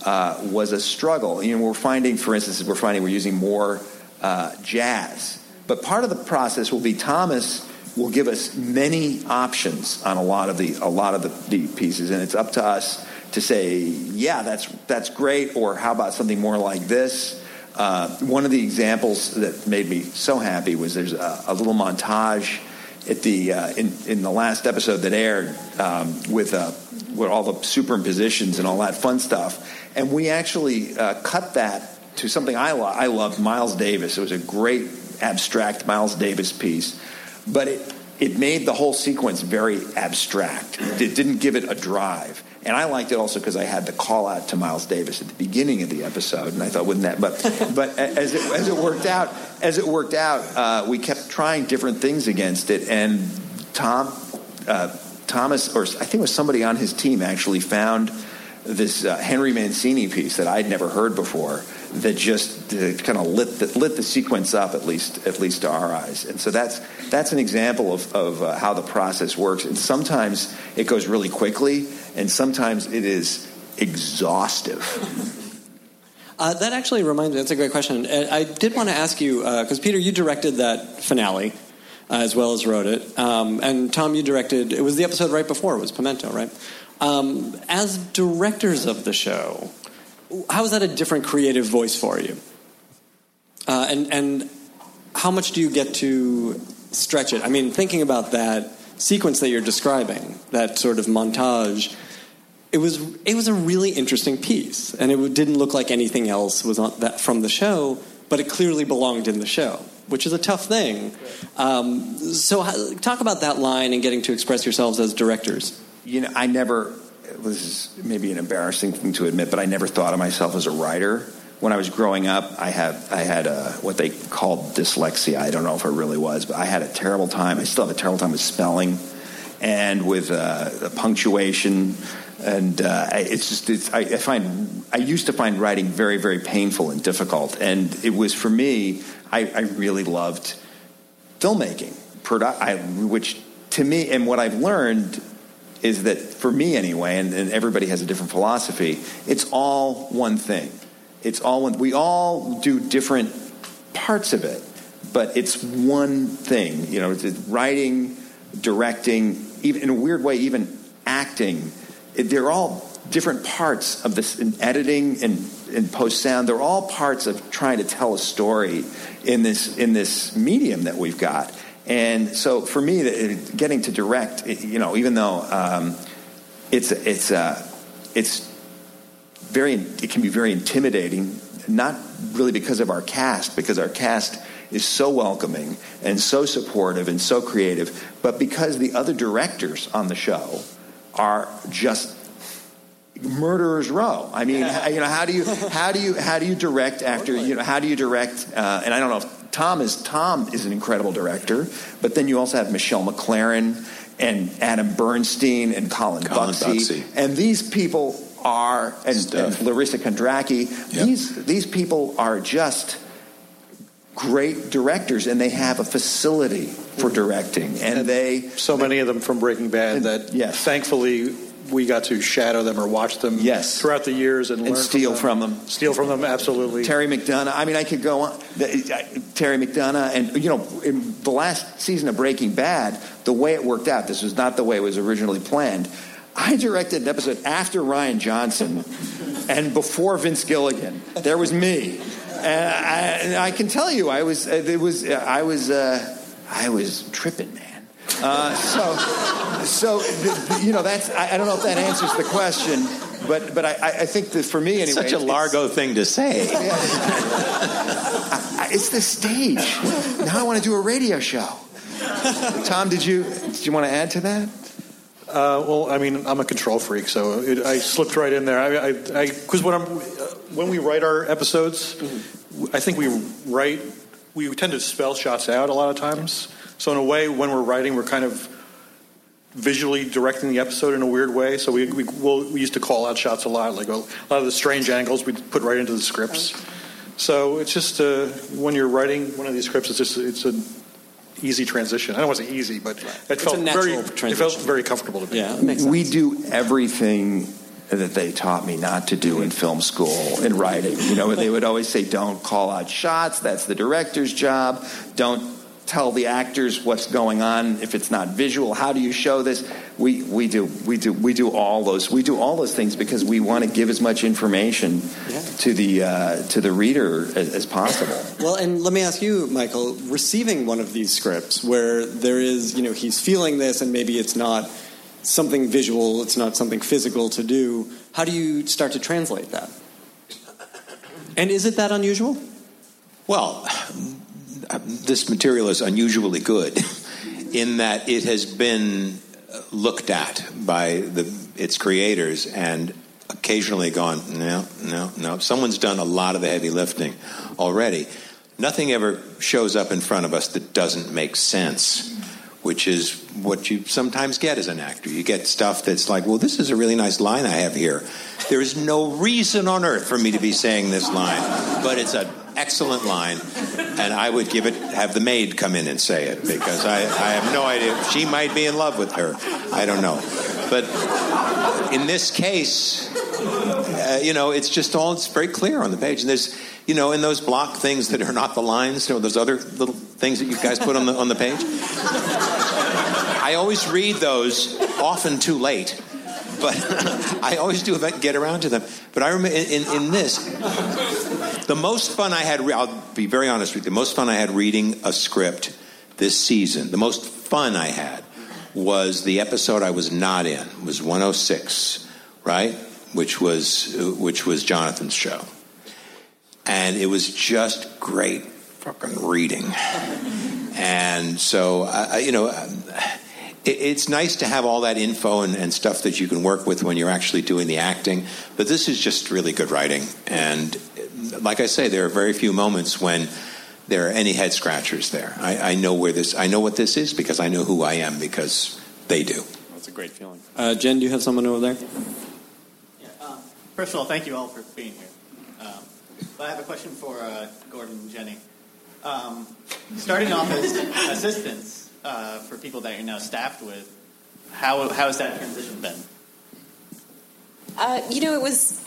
uh, was a struggle. You know, we're finding, for instance, we're finding we're using more uh, jazz. But part of the process will be Thomas will give us many options on a lot of the a lot of the, the pieces, and it's up to us to say, yeah, that's that's great, or how about something more like this. Uh, one of the examples that made me so happy was there's a, a little montage at the uh, in in the last episode that aired um, with uh, with all the superimpositions and all that fun stuff, and we actually uh, cut that to something I lo- I loved Miles Davis. It was a great abstract Miles Davis piece, but it it made the whole sequence very abstract. It didn't give it a drive. And I liked it also because I had the call out to Miles Davis at the beginning of the episode, and I thought, wouldn't that? But but as it, as it worked out, as it worked out, uh, we kept trying different things against it, and Tom uh, Thomas, or I think it was somebody on his team, actually found this uh, Henry Mancini piece that I'd never heard before that just uh, kind of lit the, lit the sequence up at least at least to our eyes. And so that's that's an example of, of uh, how the process works. And sometimes it goes really quickly, and sometimes it is exhaustive. Uh, that actually reminds me, that's a great question. Uh, I did want to ask you, because Peter, you directed that finale uh, as well as wrote it. Um, and Tom, you directed, it was the episode right before, it was Pimento, right? Um, as directors of the show, how is that a different creative voice for you? Uh, and, and how much do you get to stretch it? I mean, thinking about that sequence that you're describing, that sort of montage, it was it was a really interesting piece, and it didn't look like anything else was on that from the show, but it clearly belonged in the show, which is a tough thing. Um, so, talk about that line and getting to express yourselves as directors. You know, I never, this is maybe an embarrassing thing to admit, but I never thought of myself as a writer. When I was growing up, I had I had a, what they called dyslexia. I don't know if it really was, but I had a terrible time. I still have a terrible time with spelling and with uh, the punctuation. And uh, it's just it's, I, I find I used to find writing very very painful and difficult. And it was for me. I, I really loved filmmaking, produ- I, which to me, and what I've learned is that for me anyway, and, and everybody has a different philosophy, it's all one thing. It's all one, we all do different parts of it, but it's one thing. You know, writing, directing, even in a weird way, even acting. They're all different parts of this in editing and, and post sound. They're all parts of trying to tell a story in this in this medium that we've got. And so for me, getting to direct, you know, even though um, it's it's uh, it's very it can be very intimidating not really because of our cast because our cast is so welcoming and so supportive and so creative but because the other directors on the show are just murderers row. I mean you know how do you how do you how do you direct after you know how do you direct uh, and i don't know if tom is tom is an incredible director but then you also have Michelle MacLaren and adam bernstein and colin, Colin bucksey Bucksey. and these people are and, and Larysa Kondracki. These these people are just great directors, and they have a facility for directing, and they so many of them from Breaking Bad that thankfully we got to shadow them or watch them Yes. throughout the years and, and learn steal from from them. Steal from them, absolutely. Terry McDonough. I mean, I could go on. The- uh, Terry McDonough, and you know, in the last season of Breaking Bad, the way it worked out, this was not the way it was originally planned. I directed an episode after Rian Johnson and before Vince Gilligan. There was me, and I, and I can tell you, I was, it was, I was, uh, I was tripping, man. Uh, so, so th- th- you know, that's. I, I don't know if that answers the question, but but I, I I think that for me anyway, Such a it's- Largo thing to say. I- it's the stage. Now I want to do a radio show. Tom, did you did you want to add to that? Uh, well, I mean, I'm a control freak, so it, I slipped right in there. I, I, because when I'm, uh, when we write our episodes, I think we write, we tend to spell shots out a lot of times. So in a way, when we're writing, we're kind of visually directing the episode in a weird way. So we we, we'll, we used to call out shots a lot, like a, lot of the strange angles we put right into the scripts. So it's just uh, when you're writing one of these scripts, it's just it's an easy transition. I don't want to say easy, but it felt a very natural it felt very comfortable to me. We do everything that they taught me not to do in film school in writing. You know, they would always say, "Don't call out shots. That's the director's job. Don't tell the actors what's going on if it's not visual. How do you show this?" We we do we do we do all those we do all those things because we want to give as much information to the uh, to the reader as, as possible. Well, and let me ask you, Michael, receiving one of these scripts where there is, you know, he's feeling this and maybe it's not something visual, it's not something physical to do, how do you start to translate that? And is it that unusual? Well, this material is unusually good in that it has been looked at by the, its creators and occasionally gone, no, no, no. Someone's done a lot of the heavy lifting already. Nothing ever shows up in front of us that doesn't make sense, which is what you sometimes get as an actor. You get stuff that's like, well, this is a really nice line I have here. There is no reason on earth for me to be saying this line, but it's an excellent line, and I would give it, have the maid come in and say it because I, I have no idea. She might be in love with her. I don't know. But in this case, uh, you know, it's just all, it's very clear on the page. And there's, you know, in those block things that are not the lines, you know, those other little things that you guys put on the, on the page. I always read those often too late, but I always do get around to them. But I remember in, in, in this, the most fun I had, re- I'll be very honest with you, the most fun I had reading a script this season, the most fun I had was the episode I was not in, was 106, right? Which was, which was Jonathan's show. And it was just great fucking reading. And so, you know, it, it's nice to have all that info and, and stuff that you can work with when you're actually doing the acting. But this is just really good writing, and like I say, there are very few moments when there are any head scratchers there. I, I know where this. I know what this is because I know who I am because they do. That's a great feeling. Uh, Jen, do you have someone over there? First of all, thank you all for being here. Um, I have a question for uh, Gordon and Jenny. Um, starting off as assistants uh, for people that you're now staffed with, how, how has that transition been? Uh, you know, it was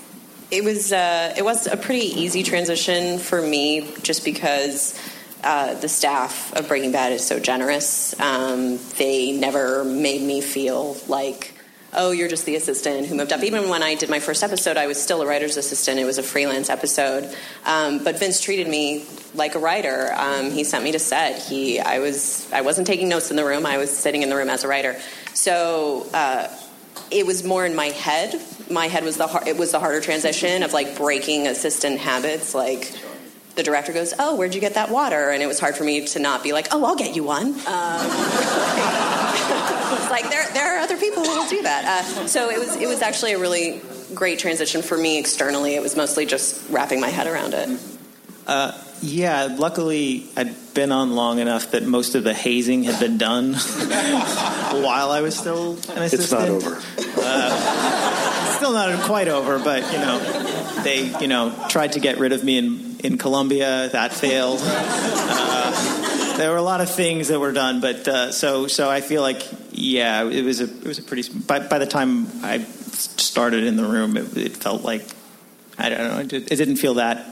it was uh, it was a pretty easy transition for me, just because uh, the staff of Breaking Bad is so generous. Um, they never made me feel like. Oh, you're just the assistant who moved up. Even when I did my first episode, I was still a writer's assistant. It was a freelance episode, um, but Vince treated me like a writer. Um, he sent me to set. He, I was, I wasn't taking notes in the room. I was sitting in the room as a writer. So uh, it was more in my head. My head was the har- it was the harder transition of like breaking assistant habits. Like the director goes, "Oh, where'd you get that water?" And it was hard for me to not be like, "Oh, I'll get you one." Um, like there there are people who will do that. Uh, so it was it was actually a really great transition for me externally. It was mostly just wrapping my head around it. Uh, yeah, luckily I'd been on long enough that most of the hazing had been done while I was still an assistant. It's not over. Uh, still not quite over, but you know, they you know tried to get rid of me in in Colombia. That failed. Uh, there were a lot of things that were done, but uh, so so I feel like yeah, it was a it was a pretty. By by the time I started in the room, it, it felt like I don't know. It, did, it didn't feel that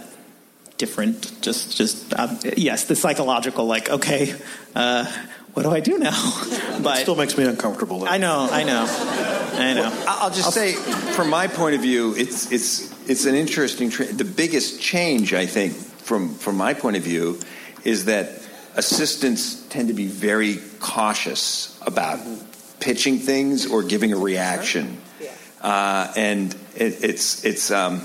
different. Just just um, yes, the psychological like okay. Uh, what do I do now? But it still makes me uncomfortable. I know, I know, I know. Well, I'll just say, from my point of view, it's it's it's an interesting. Tra- the biggest change, I think, from from my point of view, is that assistants tend to be very cautious about pitching things or giving a reaction, uh, and it, it's it's. Um,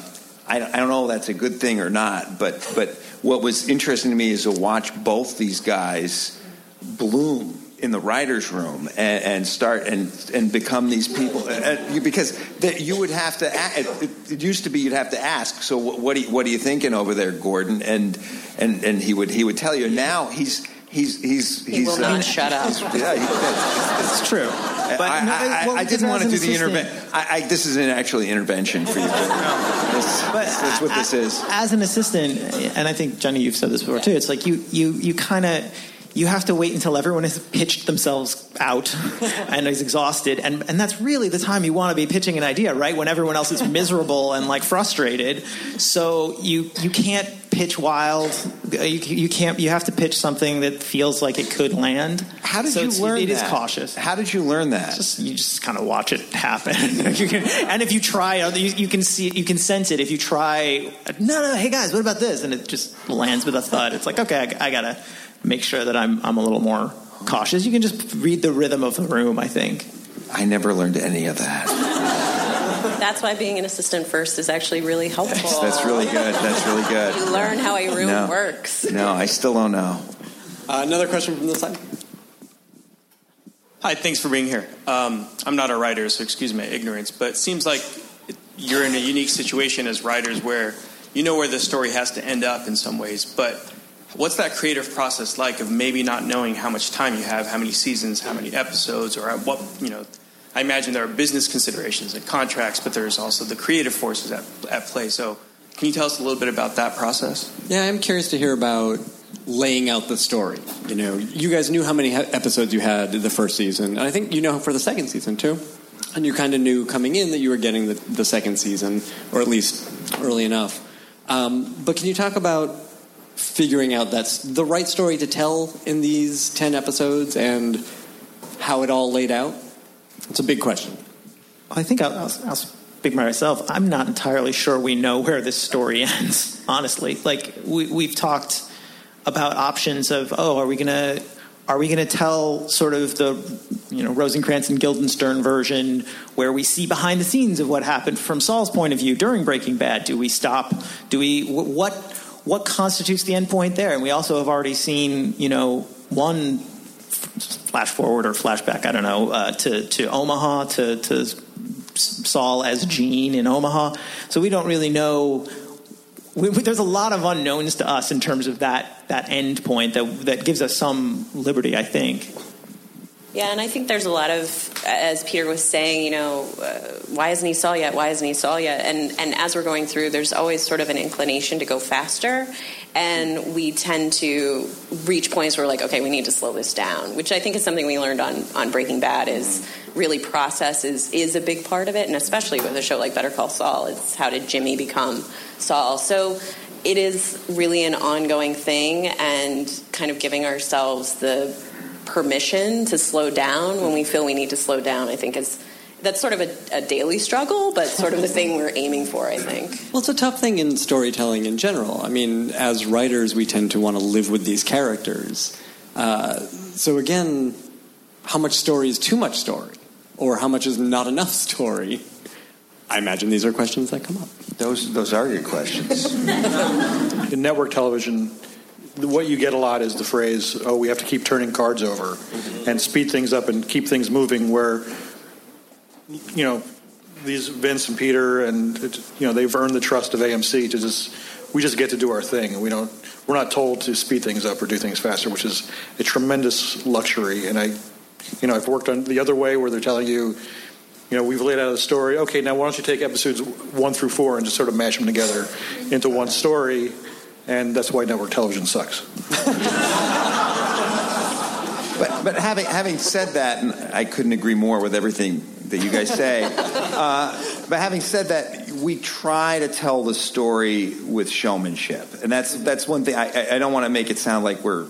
I don't, I don't know if that's a good thing or not, but but what was interesting to me is to watch both these guys bloom in the writers' room and, and start and and become these people uh, you- because that you would have to. a- It, it used to be you'd have to ask. So what, what, are you, what are you thinking over there, Gordon? And and and he would he would tell you. Now he's. He's he's He he's will not shut up. Yeah, he, it's true. But I, no, I, well, I didn't want to do the intervention. I, I, this is an actually intervention for you. This- that's what this is. As an assistant, and I think Jenny, you've said this before too. It's like you you you kind of you have to wait until everyone has pitched themselves out and is exhausted, and and that's really the time you want to be pitching an idea, right? When everyone else is miserable and like frustrated. So you you can't pitch wild. Uh, you, you can't. You have to pitch something that feels like it could land. How did So you it's- learn It is that? cautious. How did you learn that? Just you just kind of watch it happen. You can- and if you try, you, you can see, you can sense it. If you try, no, no, hey guys, what about this? And it just lands with a thud. It's like, okay, I, I gotta make sure that I'm, I'm a little more cautious. You can just read the rhythm of the room. I think. I never learned any of that. That's why being an assistant first is actually really helpful. That's really good. That's really good. You learn how a room No. works. No, I still don't know. Uh, another question from the side. Hi, thanks for being here. Um, I'm not a writer, so excuse my ignorance, but it seems like you're in a unique situation as writers where you know where the story has to end up in some ways, but what's that creative process like of maybe not knowing how much time you have, how many seasons, how many episodes, or at what, you know, I imagine there are business considerations and contracts, but there's also the creative forces at, at play. So, can you tell us a little bit about that process? Yeah, I'm curious to hear about laying out the story. You know, you guys knew how many episodes you had the first season, and I think you know for the second season too. And you kind of knew coming in that you were getting the, the second season, or at least early enough. Um, but can you talk about figuring out that's the right story to tell in these 10 episodes and how it all laid out? It's a big question. I think I'll, I'll, I'll speak by myself. I'm not entirely sure we know where this story ends. Honestly, like we, we've talked about options of, oh, are we gonna are we gonna tell sort of the you know Rosencrantz and Guildenstern version where we see behind the scenes of what happened from Saul's point of view during Breaking Bad? Do we stop? Do we wh- what what constitutes the endpoint there? And we also have already seen you know one flash forward or flashback, I don't know, uh, to to Omaha to to Saul as Gene in Omaha. So we don't really know. We, we, there's a lot of unknowns to us in terms of that that end point that that gives us some liberty, I think. Yeah, and I think there's a lot of, as Peter was saying, you know, uh, why isn't he Saul yet? Why isn't he Saul yet? And and as we're going through, there's always sort of an inclination to go faster, and we tend to reach points where we're like, okay, we need to slow this down, which I think is something we learned on on Breaking Bad is really process is is a big part of it, and especially with a show like Better Call Saul, it's how did Jimmy become Saul? So it is really an ongoing thing, and kind of giving ourselves the permission to slow down when we feel we need to slow down, I think is that's sort of a, a daily struggle, but sort of the thing we're aiming for, I think. Well, it's a tough thing in storytelling in general. I mean, as writers, we tend to want to live with these characters. Uh, so, again, how much story is too much story? Or how much is not enough story? I imagine these are questions that come up. Those, those are good questions. In network television, what you get a lot is the phrase, "Oh, we have to keep turning cards over and speed things up and keep things moving." Where you know these Vince and Peter and you know they've earned the trust of AMC to just we just get to do our thing and we don't we're not told to speed things up or do things faster, which is a tremendous luxury. And I, you know, I've worked on the other way where they're telling you. You know, we've laid out a story. Okay, now why don't you take episodes one through four and just sort of mash them together into one story? And that's why network television sucks. But, but having, having said that, and I couldn't agree more with everything that you guys say, uh, but having said that, we try to tell the story with showmanship. And that's, that's one thing. I, I don't want to make it sound like we're,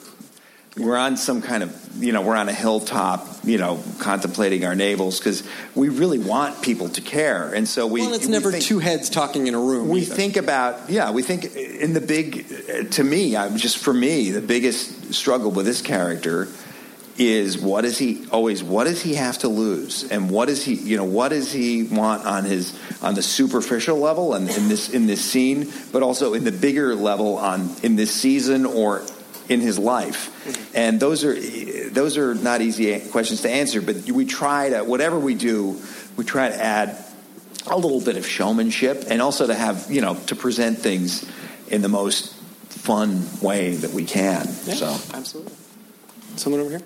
we're on some kind of, you know, we're on a hilltop, you know, contemplating our navels because we really want people to care. And so we. Well, it's we never think- two heads talking in a room. we either. think about yeah we think in the big to me I'm just for me the biggest struggle with this character is what does he always what does he have to lose and what does he you know what does he want on his on the superficial level and in this in this scene but also in the bigger level on in this season or in his life and those are those are not easy questions to answer but we try to whatever we do we try to add a little bit of showmanship and also to have you know to present things in the most fun way that we can Yeah, so absolutely. Someone over here?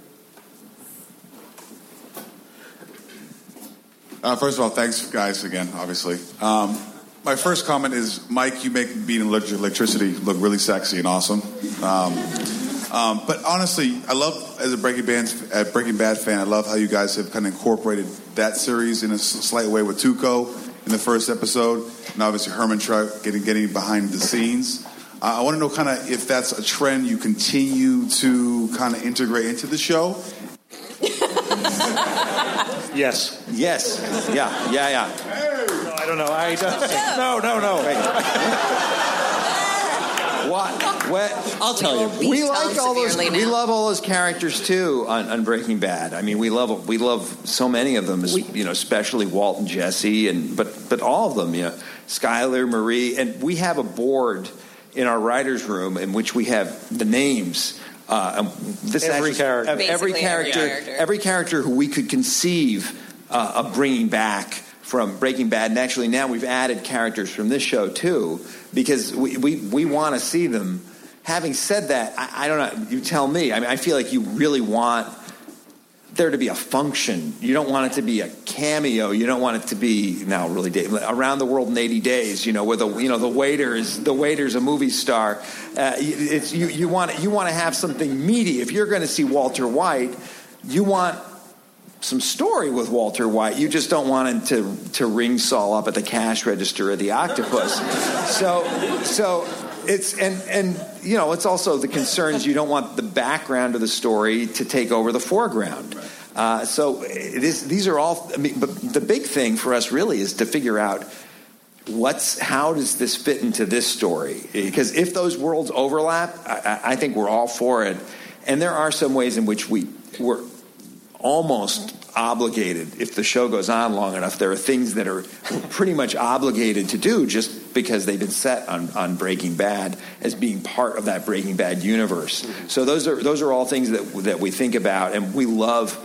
Uh, first of all, thanks, guys, again, obviously. Um, my first comment is, Mike, you make being elect- electricity look really sexy and awesome. Um, um, but honestly, I love, as a Breaking Bad, a Breaking Bad fan, I love how you guys have kind of incorporated that series in a slight way with Tuco in the first episode, and obviously Herman Trout getting getting behind the scenes. Uh, I want to know kind of if that's a trend you continue to kind of integrate into the show. Yes. Yes. Yeah. Yeah. Yeah. No, I don't know. I don't. No, no, no. What? What? I'll tell you. We Tom like all those. severely We love all those characters too on, on Breaking Bad. I mean, we love we love so many of them. you know, especially Walt and Jesse, and but but all of them. You know, Skyler, Marie, and we have a board in our writers' room in which we have the names. Uh, and this Every actually- character. of every Basically every character, character. every character who we could conceive uh, of bringing back from Breaking Bad, and actually now we've added characters from this show too, because we we, we want to see them. Having said that, I, I don't know. You tell me. I mean, I feel like you really want there to be a function. You don't want it to be a cameo. You don't want it to be now really da- around the world in 80 days. You know, where the you know the waiter is the waiter's a movie star. Uh, it's you you want you want to have something meaty. If you're going to see Walter White, you want some story with Walter White. You just don't want him to to ring Saul up at the cash register of the octopus. so so it's and and you know it's also the concerns you don't want the background of the story to take over the foreground. Uh, so is, these are all. I mean, but the big thing for us really is to figure out what's how does this fit into this story? Because if those worlds overlap, I, I- I think we're all for it. And there are some ways in which we we're almost obligated. If the show goes on long enough, there are things that are pretty much obligated to do just because they've been set on, on Breaking Bad as being part of that Breaking Bad universe. So those are those are all things that that we think about, and we love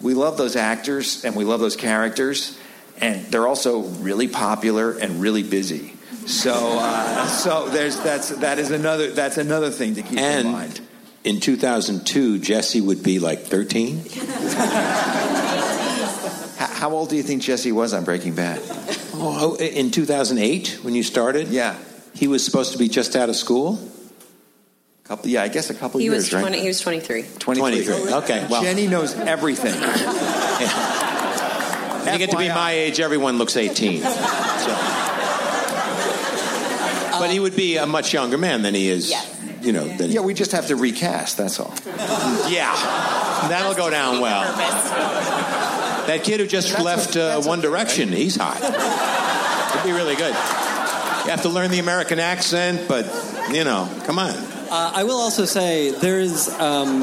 we love those actors and we love those characters, and they're also really popular and really busy. So uh, so there's that's that is another that's another thing to keep in mind. In 2002, Jesse would be like 13. How, how old do you think Jesse was on Breaking Bad? Oh, oh in 2008 when you started? Yeah. He was supposed to be just out of school? Couple, yeah, I guess a couple He years, was right? he was 23. 23. 23. Okay, well. Jenny knows everything. When you get to be my age, everyone looks 18. So. But he would be a much younger man than he is, you know. Than Yeah, we just have to recast, that's all. Yeah, that'll go down well. That kid who just left uh, One Direction, he's hot. It'd be really good. You have to learn the American accent, but, you know, come on. Uh, I will also say there's um,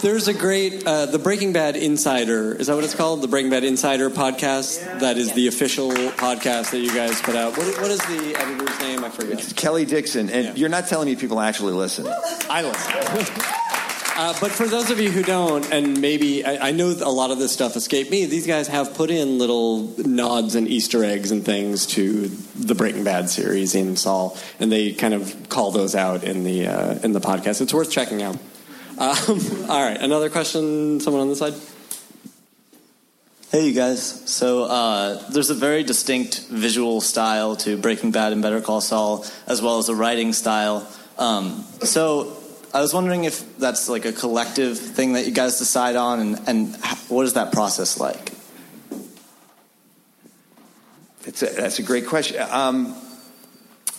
there's a great uh, the Breaking Bad Insider. Is that what it's called? The Breaking Bad Insider podcast. That is the official podcast that you guys put out. What, what is the editor's name? I forget. It's Kelly Dixon, and you're not telling me people actually listen. I listen. Uh, but for those of you who don't, and maybe I, I know a lot of this stuff escaped me, these guys have put in little nods and Easter eggs and things to the Breaking Bad series in Saul, and they kind of call those out in the uh, in the podcast. It's worth checking out. Um, all right, another question. Someone on this side. Hey, you guys. So uh, there's a very distinct visual style to Breaking Bad and Better Call Saul, as well as a writing style. Um, so I was wondering if that's like a collective thing that you guys decide on, and, and what is that process like? It's a, that's a great question. Um,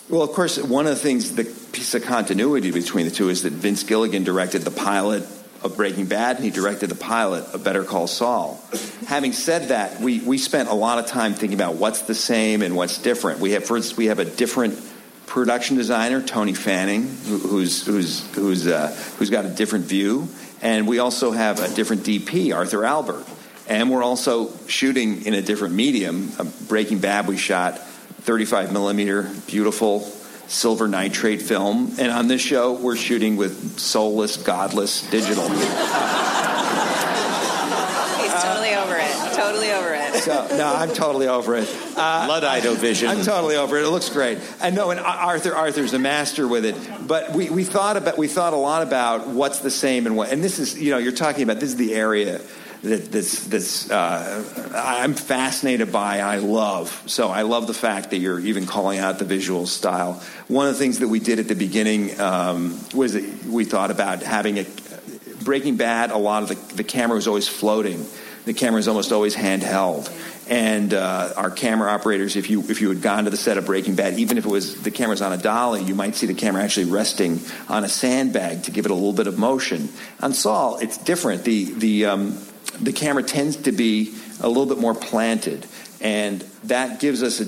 well, of course, one of the things, the piece of continuity between the two is that Vince Gilligan directed the pilot of Breaking Bad and he directed the pilot of Better Call Saul. Having said that, we, we spent a lot of time thinking about what's the same and what's different. We have, for instance, we have a different production designer, Tony Fanning, who, who's, who's, who's, uh, who's got a different view. And we also have a different DP, Arthur Albert. And we're also shooting in a different medium. Uh, Breaking Bad, we shot 35 millimeter, beautiful silver nitrate film. And on this show, we're shooting with soulless, godless digital. He's totally over it. Totally over it. So, no, I'm totally over it. Uh, Luddite vision. I'm totally over it. It looks great. I know, and Arthur Arthur's a master with it. But we, we thought about we thought a lot about what's the same and what. And this is you know you're talking about this is the area that that's that's uh, I'm fascinated by. I love so I love the fact that you're even calling out the visual style. One of the things that we did at the beginning um, was that we thought about having a Breaking Bad. A lot of the the camera was always floating. The camera is almost always handheld. And uh, our camera operators, if you if you had gone to the set of Breaking Bad, even if it was the camera's on a dolly, you might see the camera actually resting on a sandbag to give it a little bit of motion. On Saul, it's different. The the um, the camera tends to be a little bit more planted, and that gives us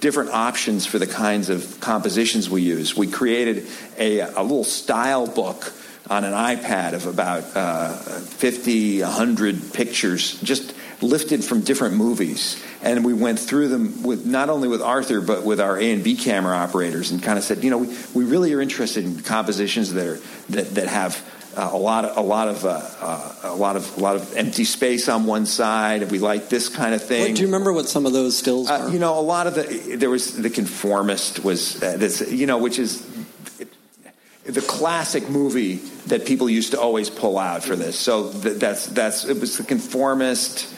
different options for the kinds of compositions we use. We created a, a little style book on an iPad of about uh, 50, 100 pictures, just lifted from different movies. And we went through them with not only with Arthur, but with our A and B camera operators, and kind of said, you know, we, we really are interested in compositions that are that, that have uh, a lot of a lot of uh, uh, a lot of a lot of empty space on one side, and we like this kind of thing. What, do you remember what some of those stills Uh, you know, a lot of the there was the conformist was uh, this, you know, which is the classic movie that people used to always pull out for this. So th- that's that's it was the conformist.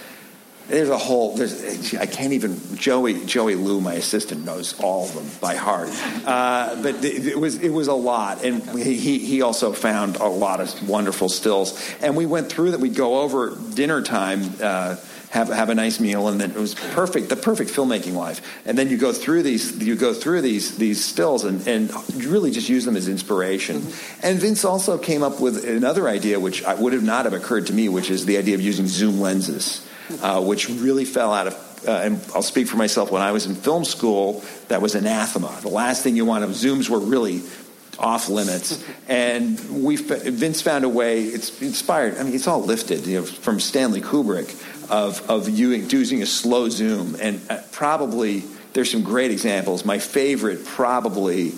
There's a whole. There's I can't even. Joey Joey Lou, my assistant, knows all of them by heart. Uh, but it, it was it was a lot, and he he- also found a lot of wonderful stills. And we went through that. We'd go over dinner time. Uh, have, have a nice meal, and then it was perfect, the perfect filmmaking life. And then you go through these, you go through these these stills, and, and really just use them as inspiration. And Vince also came up with another idea, which I would have not have occurred to me, which is the idea of using zoom lenses, uh, which really fell out of. Uh, and I'll speak for myself. When I was in film school, that was anathema. The last thing you want zooms were really off limits. And we Vince found a way. It's inspired. I mean, it's all lifted you know, from Stanley Kubrick of of using, using a slow zoom, and uh, probably there's some great examples. My favorite probably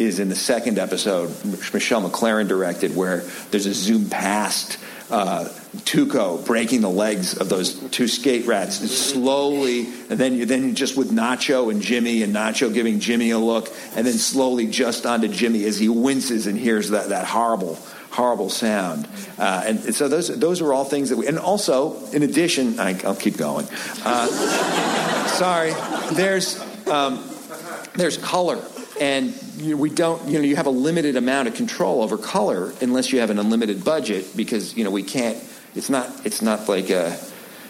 is in the second episode, Michelle MacLaren directed, where there's a zoom past uh, Tuco breaking the legs of those two skate rats slowly, and then you then just with Nacho and Jimmy, and Nacho giving Jimmy a look, and then slowly just onto Jimmy as he winces and hears that that horrible horrible sound. Uh, and so those those are all things that we. And also, in addition, I, will keep going. Uh, sorry, there's um, there's color and you know, we don't you know you have a limited amount of control over color unless you have an unlimited budget because you know we can't it's not it's not like uh,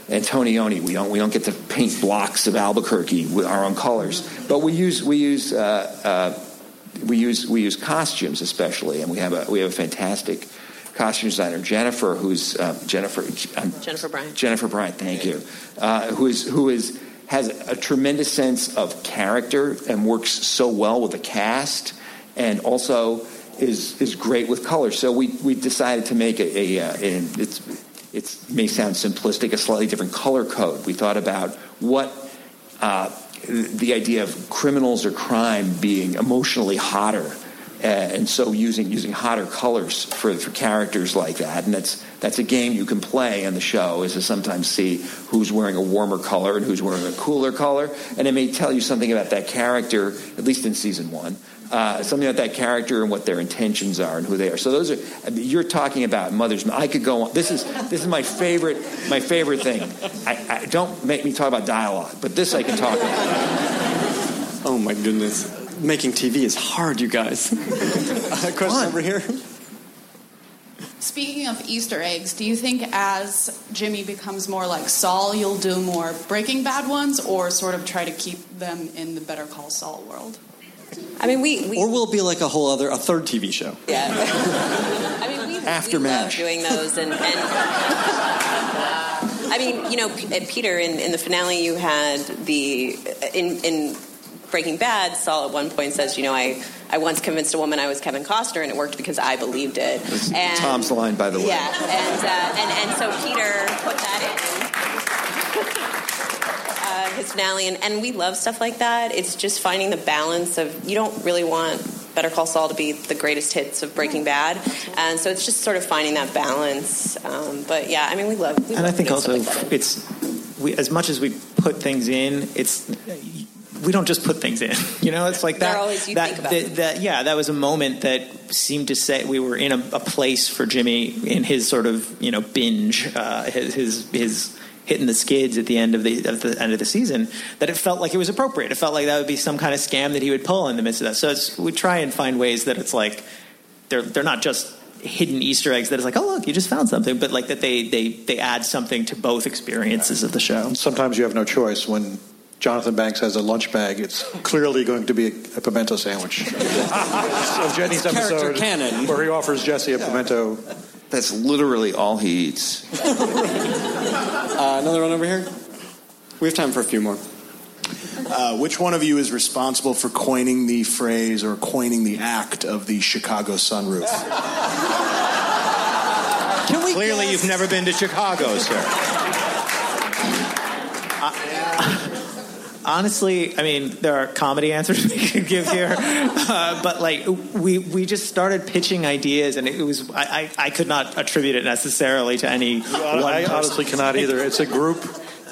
Antonioni we don't we don't get to paint blocks of Albuquerque with our own colors. But we use we use uh, uh, we use we use costumes especially and we have a we have a fantastic costume designer Jennifer who's uh, Jennifer um, Jennifer Bryant. Jennifer Bryant thank you uh, who is who is has a tremendous sense of character and works so well with the cast, and also is is great with color. So we we decided to make a, a, a it's it may sound simplistic, a slightly different color code. We thought about what. Uh, the idea of criminals or crime being emotionally hotter uh, and so using using hotter colors for, for characters like that, and that's that's a game you can play on the show is to sometimes see who's wearing a warmer color and who's wearing a cooler color, and it may tell you something about that character, at least in season one. Uh, something about that character and what their intentions are and who they are. So those are you're talking about Mother's. I could go on. This is this is my favorite my favorite thing. I, I, don't make me talk about dialogue, but this I can talk about. Oh my goodness making TV is hard, you guys. uh, question over here. Speaking of Easter eggs, do you think as Jimmy becomes more like Saul, you'll do more Breaking Bad ones, or sort of try to keep them in the Better Call Saul world? I mean, we, we or will it be like a whole other a third TV show? Yeah. I mean, we after we Mash doing those, and, and uh, I mean, you know, Peter, in, in the finale, you had the in in Breaking Bad, Saul at one point says, you know, I, I once convinced a woman I was Kevin Costner, and it worked because I believed it. And, Tom's line, by the way. Yeah, and, uh, and, and so Peter put that in. Uh, his finale, and, and we love stuff like that. It's just finding the balance of you don't really want Better Call Saul to be the greatest hits of Breaking Bad, and so it's just sort of finding that balance. Um, but yeah, I mean, we love. We and love I think also like it's we, as much as we put things in, it's we don't just put things in. You know, it's like that. Always, you that, think about that, that, yeah, that was a moment that seemed to say we were in a, a place for Jimmy in his sort of you know binge, uh, his, his his hitting the skids at the end of the, of the end of the season. That it felt like it was appropriate. It felt like that would be some kind of scam that he would pull in the midst of that. So it's, we try and find ways that it's like they're they're not just hidden Easter eggs that it's like, oh look, you just found something, but like that they they they add something to both experiences of the show. Sometimes you have no choice when Jonathan Banks has a lunch bag, it's clearly going to be a, a pimento sandwich. so Jenny's episode canon. where he offers Jesse a pimento. That's literally all he eats. uh, another one over here. We have time for a few more. Uh, which one of you is responsible for coining the phrase or coining the act of the Chicago sunroof? Can we Clearly, guess? you've never been to Chicago, sir. honestly, I mean, there are comedy answers we could give here, uh, but like we we just started pitching ideas, and it was I, I, I could not attribute it necessarily to any. One I honestly cannot either. It's a group.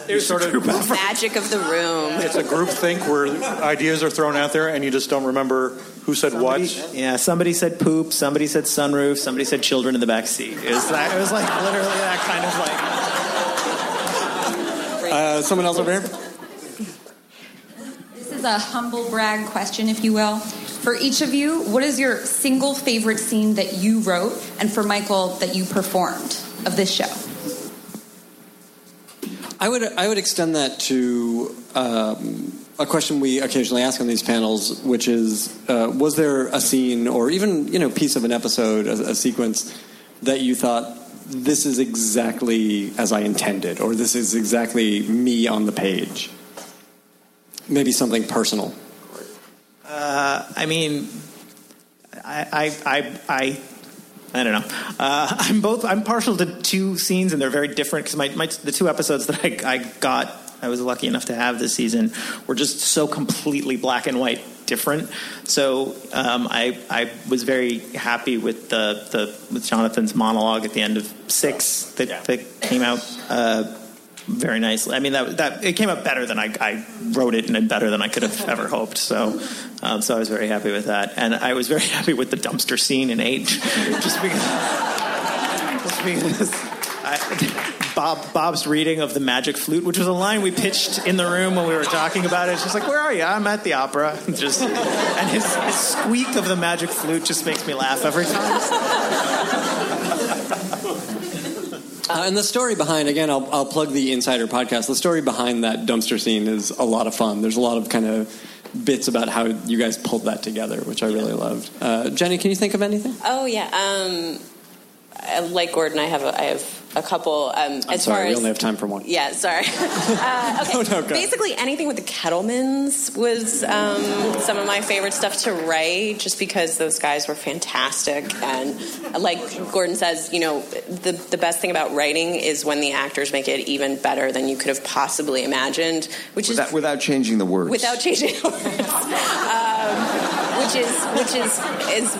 There's sort of magic of the room. It's a group think where ideas are thrown out there, and you just don't remember who said somebody, what. Yeah, somebody said poop, somebody said sunroof, somebody said children in the back seat. It was, that, it was like literally that kind of like. Uh, someone else over here is a humble brag question, if you will. For each of you, what is your single favorite scene that you wrote, and for Michael, that you performed of this show? I would I would extend that to um, a question we occasionally ask on these panels, which is: uh, Was there a scene or even you know piece of an episode, a, a sequence that you thought this is exactly as I intended, or this is exactly me on the page? Maybe something personal? Uh, I mean, I, I, I, I I don't know. Uh, I'm both. I'm partial to two scenes, and they're very different because my, my the two episodes that I, I got, I was lucky enough to have this season, were just so completely black and white different. So um, I I was very happy with the the with Jonathan's monologue at the end of six that that came out. Uh, very nicely. I mean, that that it came out better than I, I wrote it, and better than I could have ever hoped. So, um, so I was very happy with that, and I was very happy with the dumpster scene in eight, just because. Just because I, Bob Bob's reading of the magic flute, which was a line we pitched in the room when we were talking about it. It's just like, "Where are you? I'm at the opera." Just and his, his squeak of the magic flute just makes me laugh every time. Uh, and the story behind, again, I'll, I'll plug the Insider podcast. The story behind that dumpster scene is a lot of fun. There's a lot of kind of bits about how you guys pulled that together, which I really loved. Uh, Jenny, can you think of anything? Oh yeah. Um, like Gordon, I have a, I have a couple. Um, I'm as sorry, far we only have time for one. yeah, sorry. uh, okay. No, no. Basically, anything with the Kettlemans was um, some of my favorite stuff to write, just because those guys were fantastic. And like Gordon says, you know, the the best thing about writing is when the actors make it even better than you could have possibly imagined, which is Without, without changing the words. without changing the words, um, which is which is is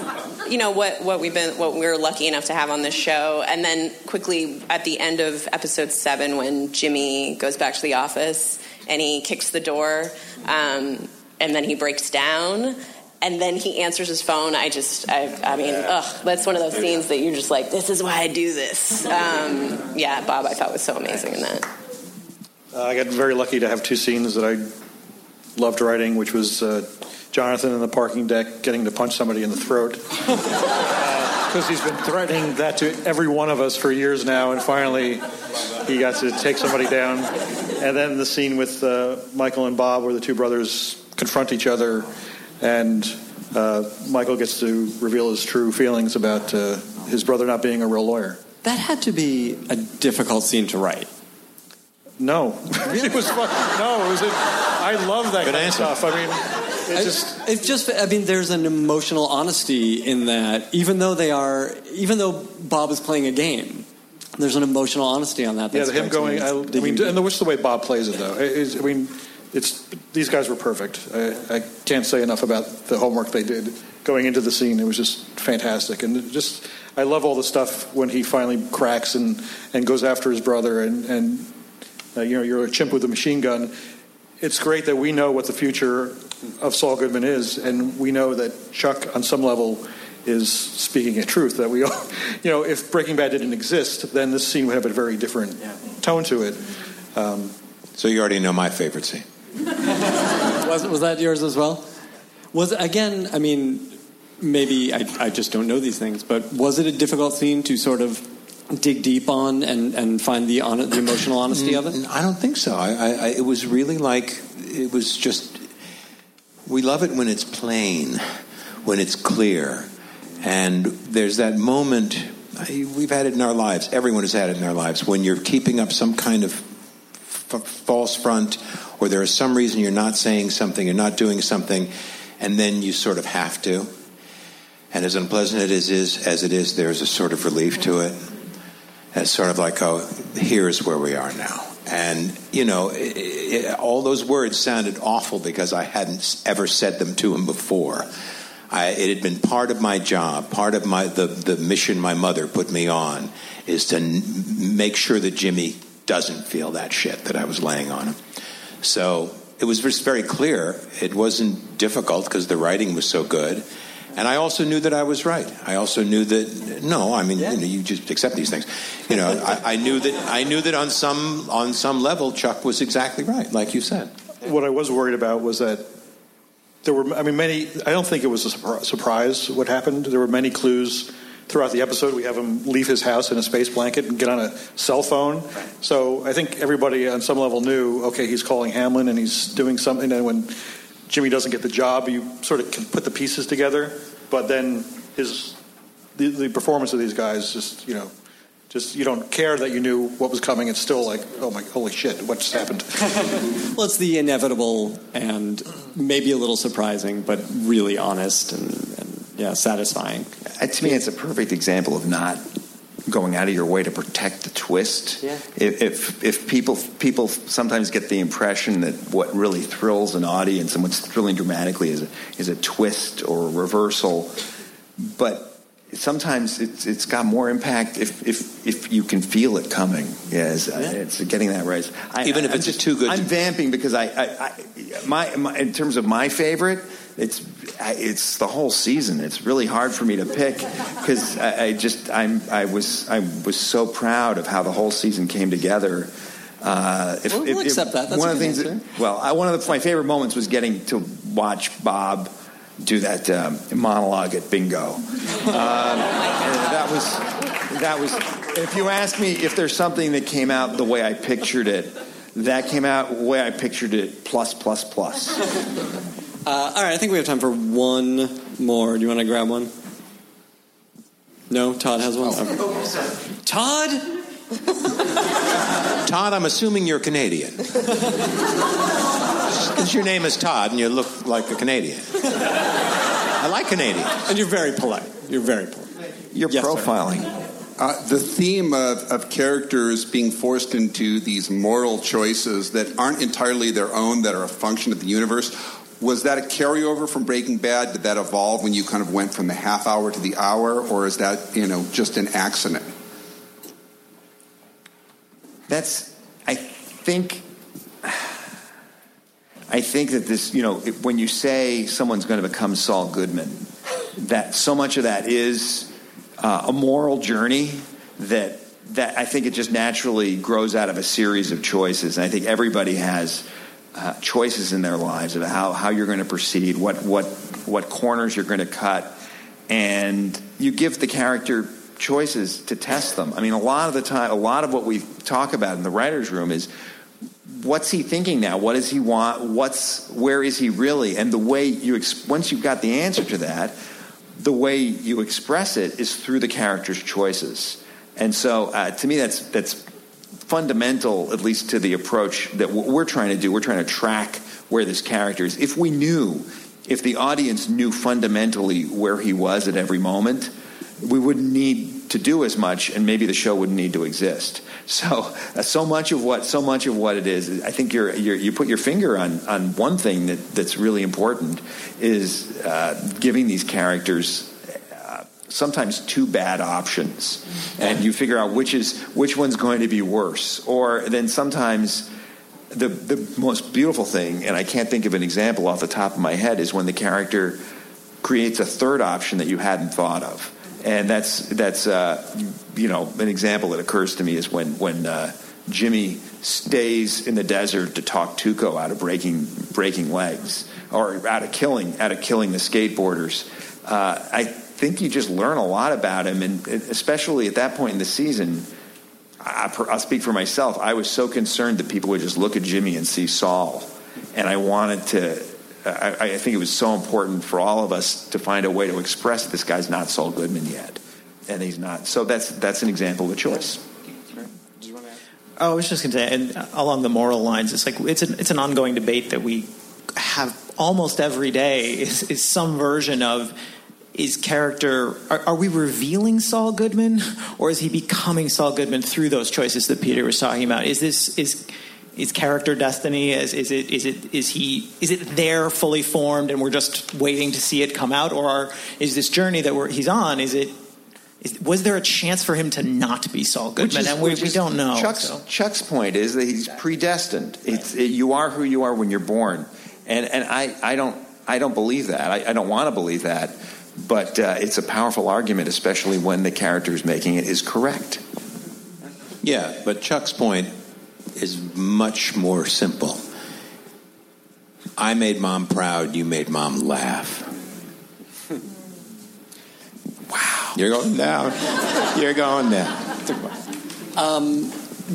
you know what what we've been what we're lucky enough to have on this show. And then quickly at the end of episode seven, when Jimmy goes back to the office and he kicks the door, um, and then he breaks down. And then he answers his phone. I just, I, I mean, ugh, that's one of those scenes that you're just like, this is why I do this. Um, yeah, Bob, I thought was so amazing in that. Uh, I got very lucky to have two scenes that I loved writing, which was uh, Jonathan in the parking deck getting to punch somebody in the throat. Because he's been threatening that to every one of us for years now, and finally he got to take somebody down. And then the scene with uh, Michael and Bob, where the two brothers confront each other, and uh, Michael gets to reveal his true feelings about uh, his brother not being a real lawyer. That had to be a difficult scene to write. No, it was fun. No, it was. A, I love that Good kind answer. of stuff. I mean, it just It's just, I mean, there's an emotional honesty in that, even though they are, even though Bob is playing a game, there's an emotional honesty on that. yeah, him going. I, I mean, and the, which the way Bob plays it though. Is- I mean, it's these guys were perfect. I, I can't say enough about the homework they did going into the scene. It was just fantastic, and just I love all the stuff when he finally cracks and and goes after his brother, and and uh, you know you're a chimp with a machine gun. It's great that we know what the future of Saul Goodman is, and we know that Chuck, on some level, is speaking a truth. That we, all, you know, if Breaking Bad didn't exist, then this scene would have a very different tone to it. Um, So you already know my favorite scene. was, was that yours as well? Was again, I mean, maybe I, I just don't know these things, but was it a difficult scene to sort of dig deep on and, and find the on, the emotional honesty of it? Mm, I don't think so. I, I, it was really like it was just. We love it when it's plain, when it's clear, and there's that moment. We've had it in our lives. Everyone has had it in their lives when you're keeping up some kind of f- false front, or there is some reason you're not saying something, you're not doing something, and then you sort of have to. And as unpleasant it is, is as it is, there's a sort of relief to it. It's sort of like, oh, here's where we are now. And, you know, i i all those words sounded awful because I hadn't ever said them to him before. I, it had been part of my job, part of my the, the mission my mother put me on, is to n- make sure that Jimmy doesn't feel that shit that I was laying on him. So it was just very clear. It wasn't difficult because the writing was so good. And I also knew that I was right. I also knew that no, I mean, you, know, you just accept these things. You know, I, I knew that I knew that on some on some level, Chuck was exactly right, like you said. what I was worried about was that there were, I mean, many, I don't think it was a surprise what happened. There were many clues throughout the episode. We have him leave his house in a space blanket and get on a cell phone. So I think everybody on some level knew, okay, he's calling Hamlin and he's doing something. And when Jimmy doesn't get the job, you sort of can put the pieces together. But then his, the, the performance of these guys just, you know, just you don't care that you knew what was coming. It's still like, oh my, holy shit, what just happened? Well, it's the inevitable and maybe a little surprising, but really honest and, and yeah, satisfying. Uh, to me, it's a perfect example of not going out of your way to protect the twist. Yeah. If, if if people people sometimes get the impression that what really thrills an audience and what's thrilling dramatically is a, is a twist or a reversal, but sometimes it's it's got more impact if if if you can feel it coming. Yes, uh, it's getting that right. I, Even if I'm it's just too good I'm vamping because I, I, I my, my in terms of my favorite, it's it's the whole season. It's really hard for me to pick because I, I just I'm I was I was so proud of how the whole season came together. Uh, if, We'll- we'll accept that. That's one a of the things. That, well, I, one of the, my favorite moments was getting to watch Bob do that um, monologue at bingo. Um, that was that was. If you ask me if there's something that came out the way I pictured it, that came out the way I pictured it. Plus, plus, plus. Uh, all right, I think we have time for one more. Do you want to grab one? No, Todd has one. Okay. Todd. Todd, I'm assuming you're Canadian. Because your name is Todd and you look like a Canadian. I like Canadians. And you're very polite. You're very polite. You're Yes, profiling. Uh, the theme of, of characters being forced into these moral choices that aren't entirely their own, that are a function of the universe, was that a carryover from Breaking Bad? Did that evolve when you kind of went from the half hour to the hour, or is that you know just an accident? That's, I think, I think that this, you know, it- when you say someone's going to become Saul Goodman, that so much of that is uh, a moral journey that that I think it just naturally grows out of a series of choices. And I think everybody has uh, choices in their lives of how, how you're going to proceed, what what what corners you're going to cut, and you give the character choices to test them. I mean, a lot of the time, a lot of what we talk about in the writers' room is what's he thinking now? What does he want? What's where is he really? And the way you once you've got the answer to that, the way you express it is through the character's choices. And so, uh, to me, that's that's fundamental, at least to the approach that what we're trying to do. We're trying to track where this character is. If we knew, if the audience knew fundamentally where he was at every moment, we wouldn't need to do as much, and maybe the show wouldn't need to exist. So, uh, so much of what so much of what it is, I think you're, you're you put your finger on on one thing that that's really important is uh, giving these characters sometimes two bad options, and you figure out which is which one's going to be worse, or then sometimes. The, the most beautiful thing, and I can't think of an example off the top of my head, is when the character creates a third option that you hadn't thought of and that's that's uh, you know an example that occurs to me is when when uh, Jimmy stays in the desert to talk Tuco out of breaking breaking legs or out of killing out of killing the skateboarders. Uh, I think you just learn a lot about him, and especially at that point in the season. I, I'll speak for myself. I was so concerned that people would just look at Jimmy and see Saul, and I wanted to. I, I think it was so important for all of us to find a way to express this guy's not Saul Goodman yet, and he's not. So that's that's an example of a choice. Oh, I was just going to say, and along the moral lines, it's like it's an it's an ongoing debate that we have almost every day. Is, is some version of is character are, are we revealing Saul Goodman, or is he becoming Saul Goodman through those choices that Peter was talking about? Is this is is character destiny? Is, is it is it is he is it there fully formed, and we're just waiting to see it come out, or are, is this journey that we're, he's on? Is it is, was there a chance for him to not be Saul Goodman? and we, we don't know. Chuck's, so. Chuck's point is that he's predestined. It's, it, you are who you are when you're born, and and I, I don't I don't believe that. I, I don't want to believe that, but uh, it's a powerful argument, especially when the character is making it is correct. Yeah, but Chuck's point is much more simple. I made mom proud, you made mom laugh. wow. You're going down. You're going down. Um,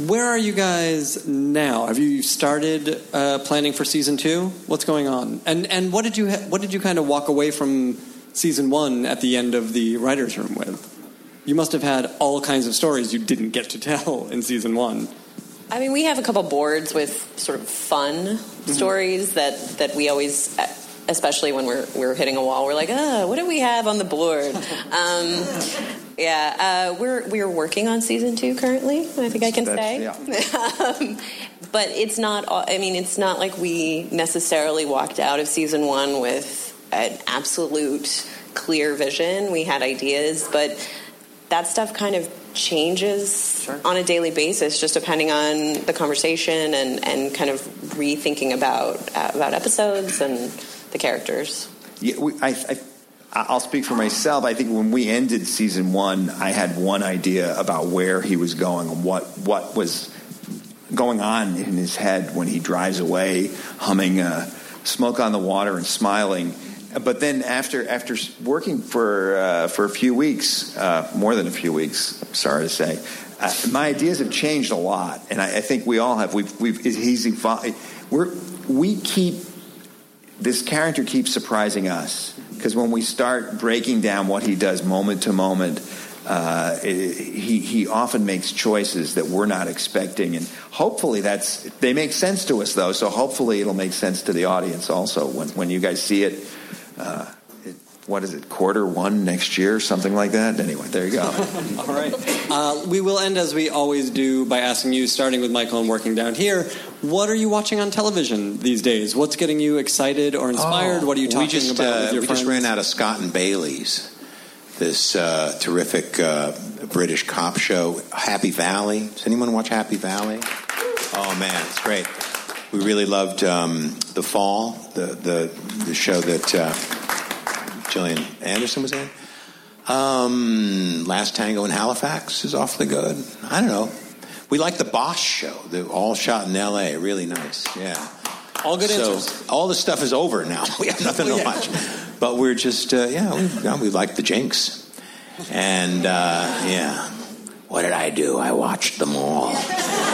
where are you guys now? Have you started uh, planning for season two? What's going on? And and what did you ha- what did you kind of walk away from season one at the end of the writers' room with? You must have had all kinds of stories you didn't get to tell in season one. I mean, we have a couple boards with sort of fun stories that, that we always especially when we're we're hitting a wall. We're like, ah, what do we have on the board? Um, yeah, uh, we're we're working on season two currently. I think I can say. um, but it's not. all- I mean, it's not like we necessarily walked out of season one with an absolute clear vision. We had ideas, but that stuff kind of changes on a daily basis, just depending on the conversation and, and kind of rethinking about uh, about episodes and the characters. Yeah, we, I, I, I'll speak for myself. I think when we ended season one, I had one idea about where he was going and what what was going on in his head when he drives away, humming uh, "Smoke on the Water" and smiling. But then after after working for uh, for a few weeks, uh, more than a few weeks, sorry to say, uh, my ideas have changed a lot, and I, I think we all have. We've we've he's evolved. We're we keep this character keeps surprising us because when we start breaking down what he does moment to moment, uh, he he often makes choices that we're not expecting, and hopefully that's they make sense to us though. So hopefully it'll make sense to the audience also when when you guys see it. Uh, it what is it? Quarter one next year, something like that. Anyway, there you go. All right. Uh, we will end as we always do by asking you, starting with Michael and working down here. What are you watching on television these days? What's getting you excited or inspired? what are you talking we just, about uh, with your we friends? just ran out of Scott and Bailey's, this uh, terrific uh, British cop show, Happy Valley. Does anyone watch Happy Valley? Oh man, it's great. We really loved um, The Fall, the the, the show that uh, Gillian Anderson was in. Um, Last Tango in Halifax is awfully good. I don't know. We like the Bosch show. They're all shot in L.A. Really nice. Yeah. All good so, answers. All the stuff is over now. We have nothing to watch. But we're just, uh, yeah, we, yeah, we like the Jinx. And, uh, yeah. What did I do? I watched them all.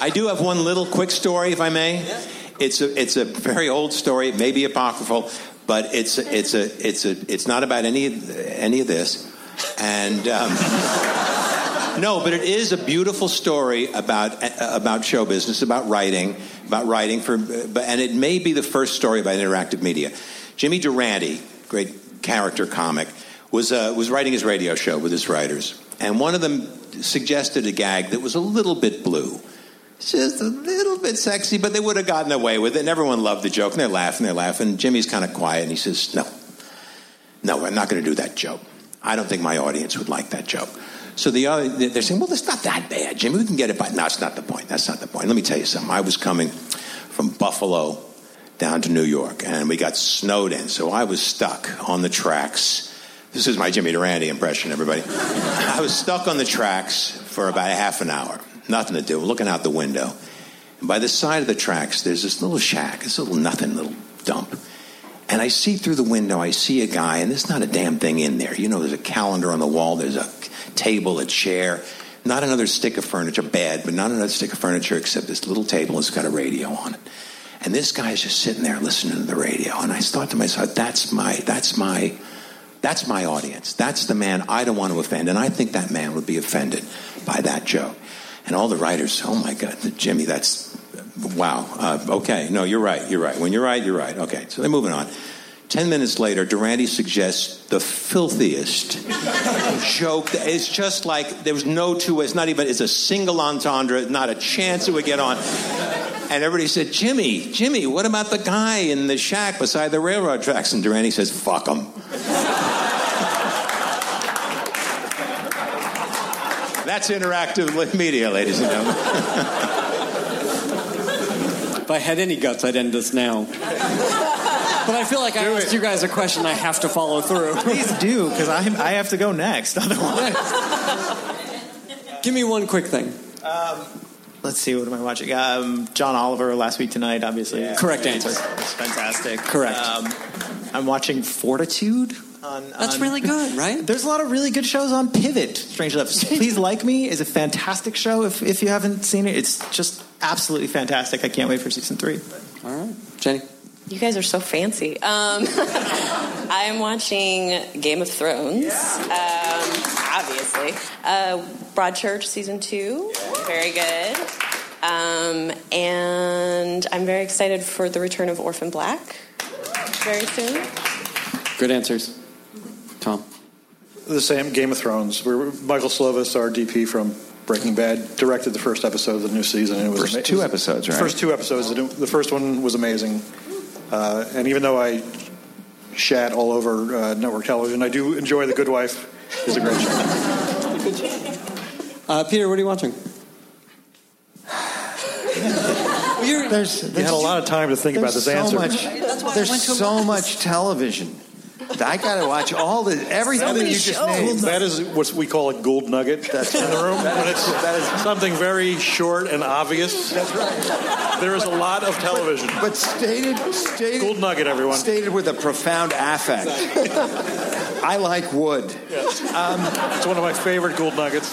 I do have one little quick story, if I may. It's a it's a very old story, It may be apocryphal, but it's a, it's a it's a it's not about any any of this, and. Um, no, but it is a beautiful story about about show business, about writing, about writing for, but and it may be the first story about interactive media. Jimmy Durante, great character comic, was uh, was writing his radio show with his writers, and one of them suggested a gag that was a little bit blue, just a little bit sexy, but they would have gotten away with it, and everyone loved the joke, and they're laughing, they're laughing. Jimmy's kind of quiet, and he says, "No, no, I'm not going to do that joke. I don't think my audience would like that joke." So the other, they're saying, well, it's not that bad, Jimmy. We can get it by. No, it's not the point. That's not the point. Let me tell you something. I was coming from Buffalo down to New York, and we got snowed in, so I was stuck on the tracks. This is my Jimmy Durante impression, everybody. I was stuck on the tracks for about a half an hour. Nothing to do. Looking out the window. And by the side of the tracks, there's this little shack, this little nothing little dump. And I see through the window, I see a guy, and there's not a damn thing in there. You know, there's a calendar on the wall, there's a table, a chair, not another stick of furniture, a bed, but not another stick of furniture except this little table that's got a radio on it. And this guy's just sitting there listening to the radio. And I thought to myself, that's my, that's my, that's my audience. That's the man I don't want to offend. And I think that man would be offended by that joke. And all the writers, oh my God, Jimmy, that's, wow. Uh, okay, no, you're right, you're right. When you're right, you're right. Okay, so they're moving on. Ten minutes later, Durante suggests the filthiest joke. It's just like there was no two ways. Not even. It's a single entendre. Not a chance it would get on. And everybody said, "Jimmy, Jimmy, what about the guy in the shack beside the railroad tracks?" And Durante says, "Fuck him." That's interactive media, ladies and gentlemen. If I had any guts, I'd end this now. But I feel like I asked you guys a question I have to follow through. Please do, because I, I have to go next. Otherwise, Give me one quick thing. um, let's see. What am I watching? Um, John Oliver last week tonight. Obviously, Correct answer. It's fantastic. Correct. Um, I'm watching Fortitude. On, That's on- really good, right? There's a lot of really good shows on Pivot. Strange enough, Please Like Me is a fantastic show. If if you haven't seen it, it's just absolutely fantastic. I can't wait for season three. All right, Jenny. You guys are so fancy. Um, I'm watching Game of Thrones, um, obviously. Uh, Broadchurch season two, very good. Um, and I'm very excited for the return of Orphan Black very soon. Good answers. Tom. The same Game of Thrones. We're, Michael Slovis, our DP from Breaking Bad, directed the first episode of the new season. And it was First ama- two episodes, right? First two episodes. The, new, the first one was amazing. Uh, and even though I shat all over uh, network television, I do enjoy The Good Wife. It's a great show. Uh, Peter, what are you watching? there's, You had a lot of time to think about there's this answer. Much, there's so much television. I got to watch all the everything that you just named. That is what we call a gold nugget that's in the room. That When is- it's that is- something very short and obvious. That's right. There is a lot of television. But stated, stated, gold nugget, everyone. Stated with a profound affect. I like wood. Um, it's one of my favorite gold nuggets.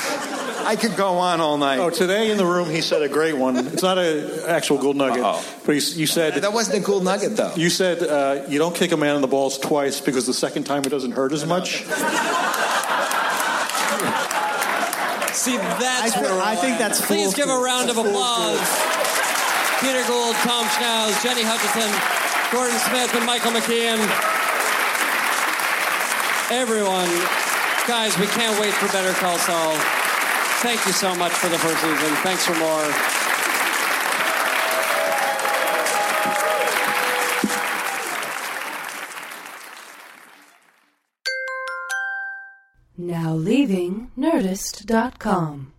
I could go on all night. Oh, today in the room he said a great one. It's not an actual gold nugget, but he, you said that wasn't a gold nugget though. You said uh, you don't kick a man in the balls twice because the second time it doesn't hurt as much. See, that's I thi- where I think that's Please give a round of applause. Peter Gould, Tom Schnauz, Jenny Hutchison, Gordon Smith, and Michael McKean. Everyone, guys, we can't wait for Better Call Saul. Thank you so much for the first season. Thanks for more. Now leaving Nerdist.com.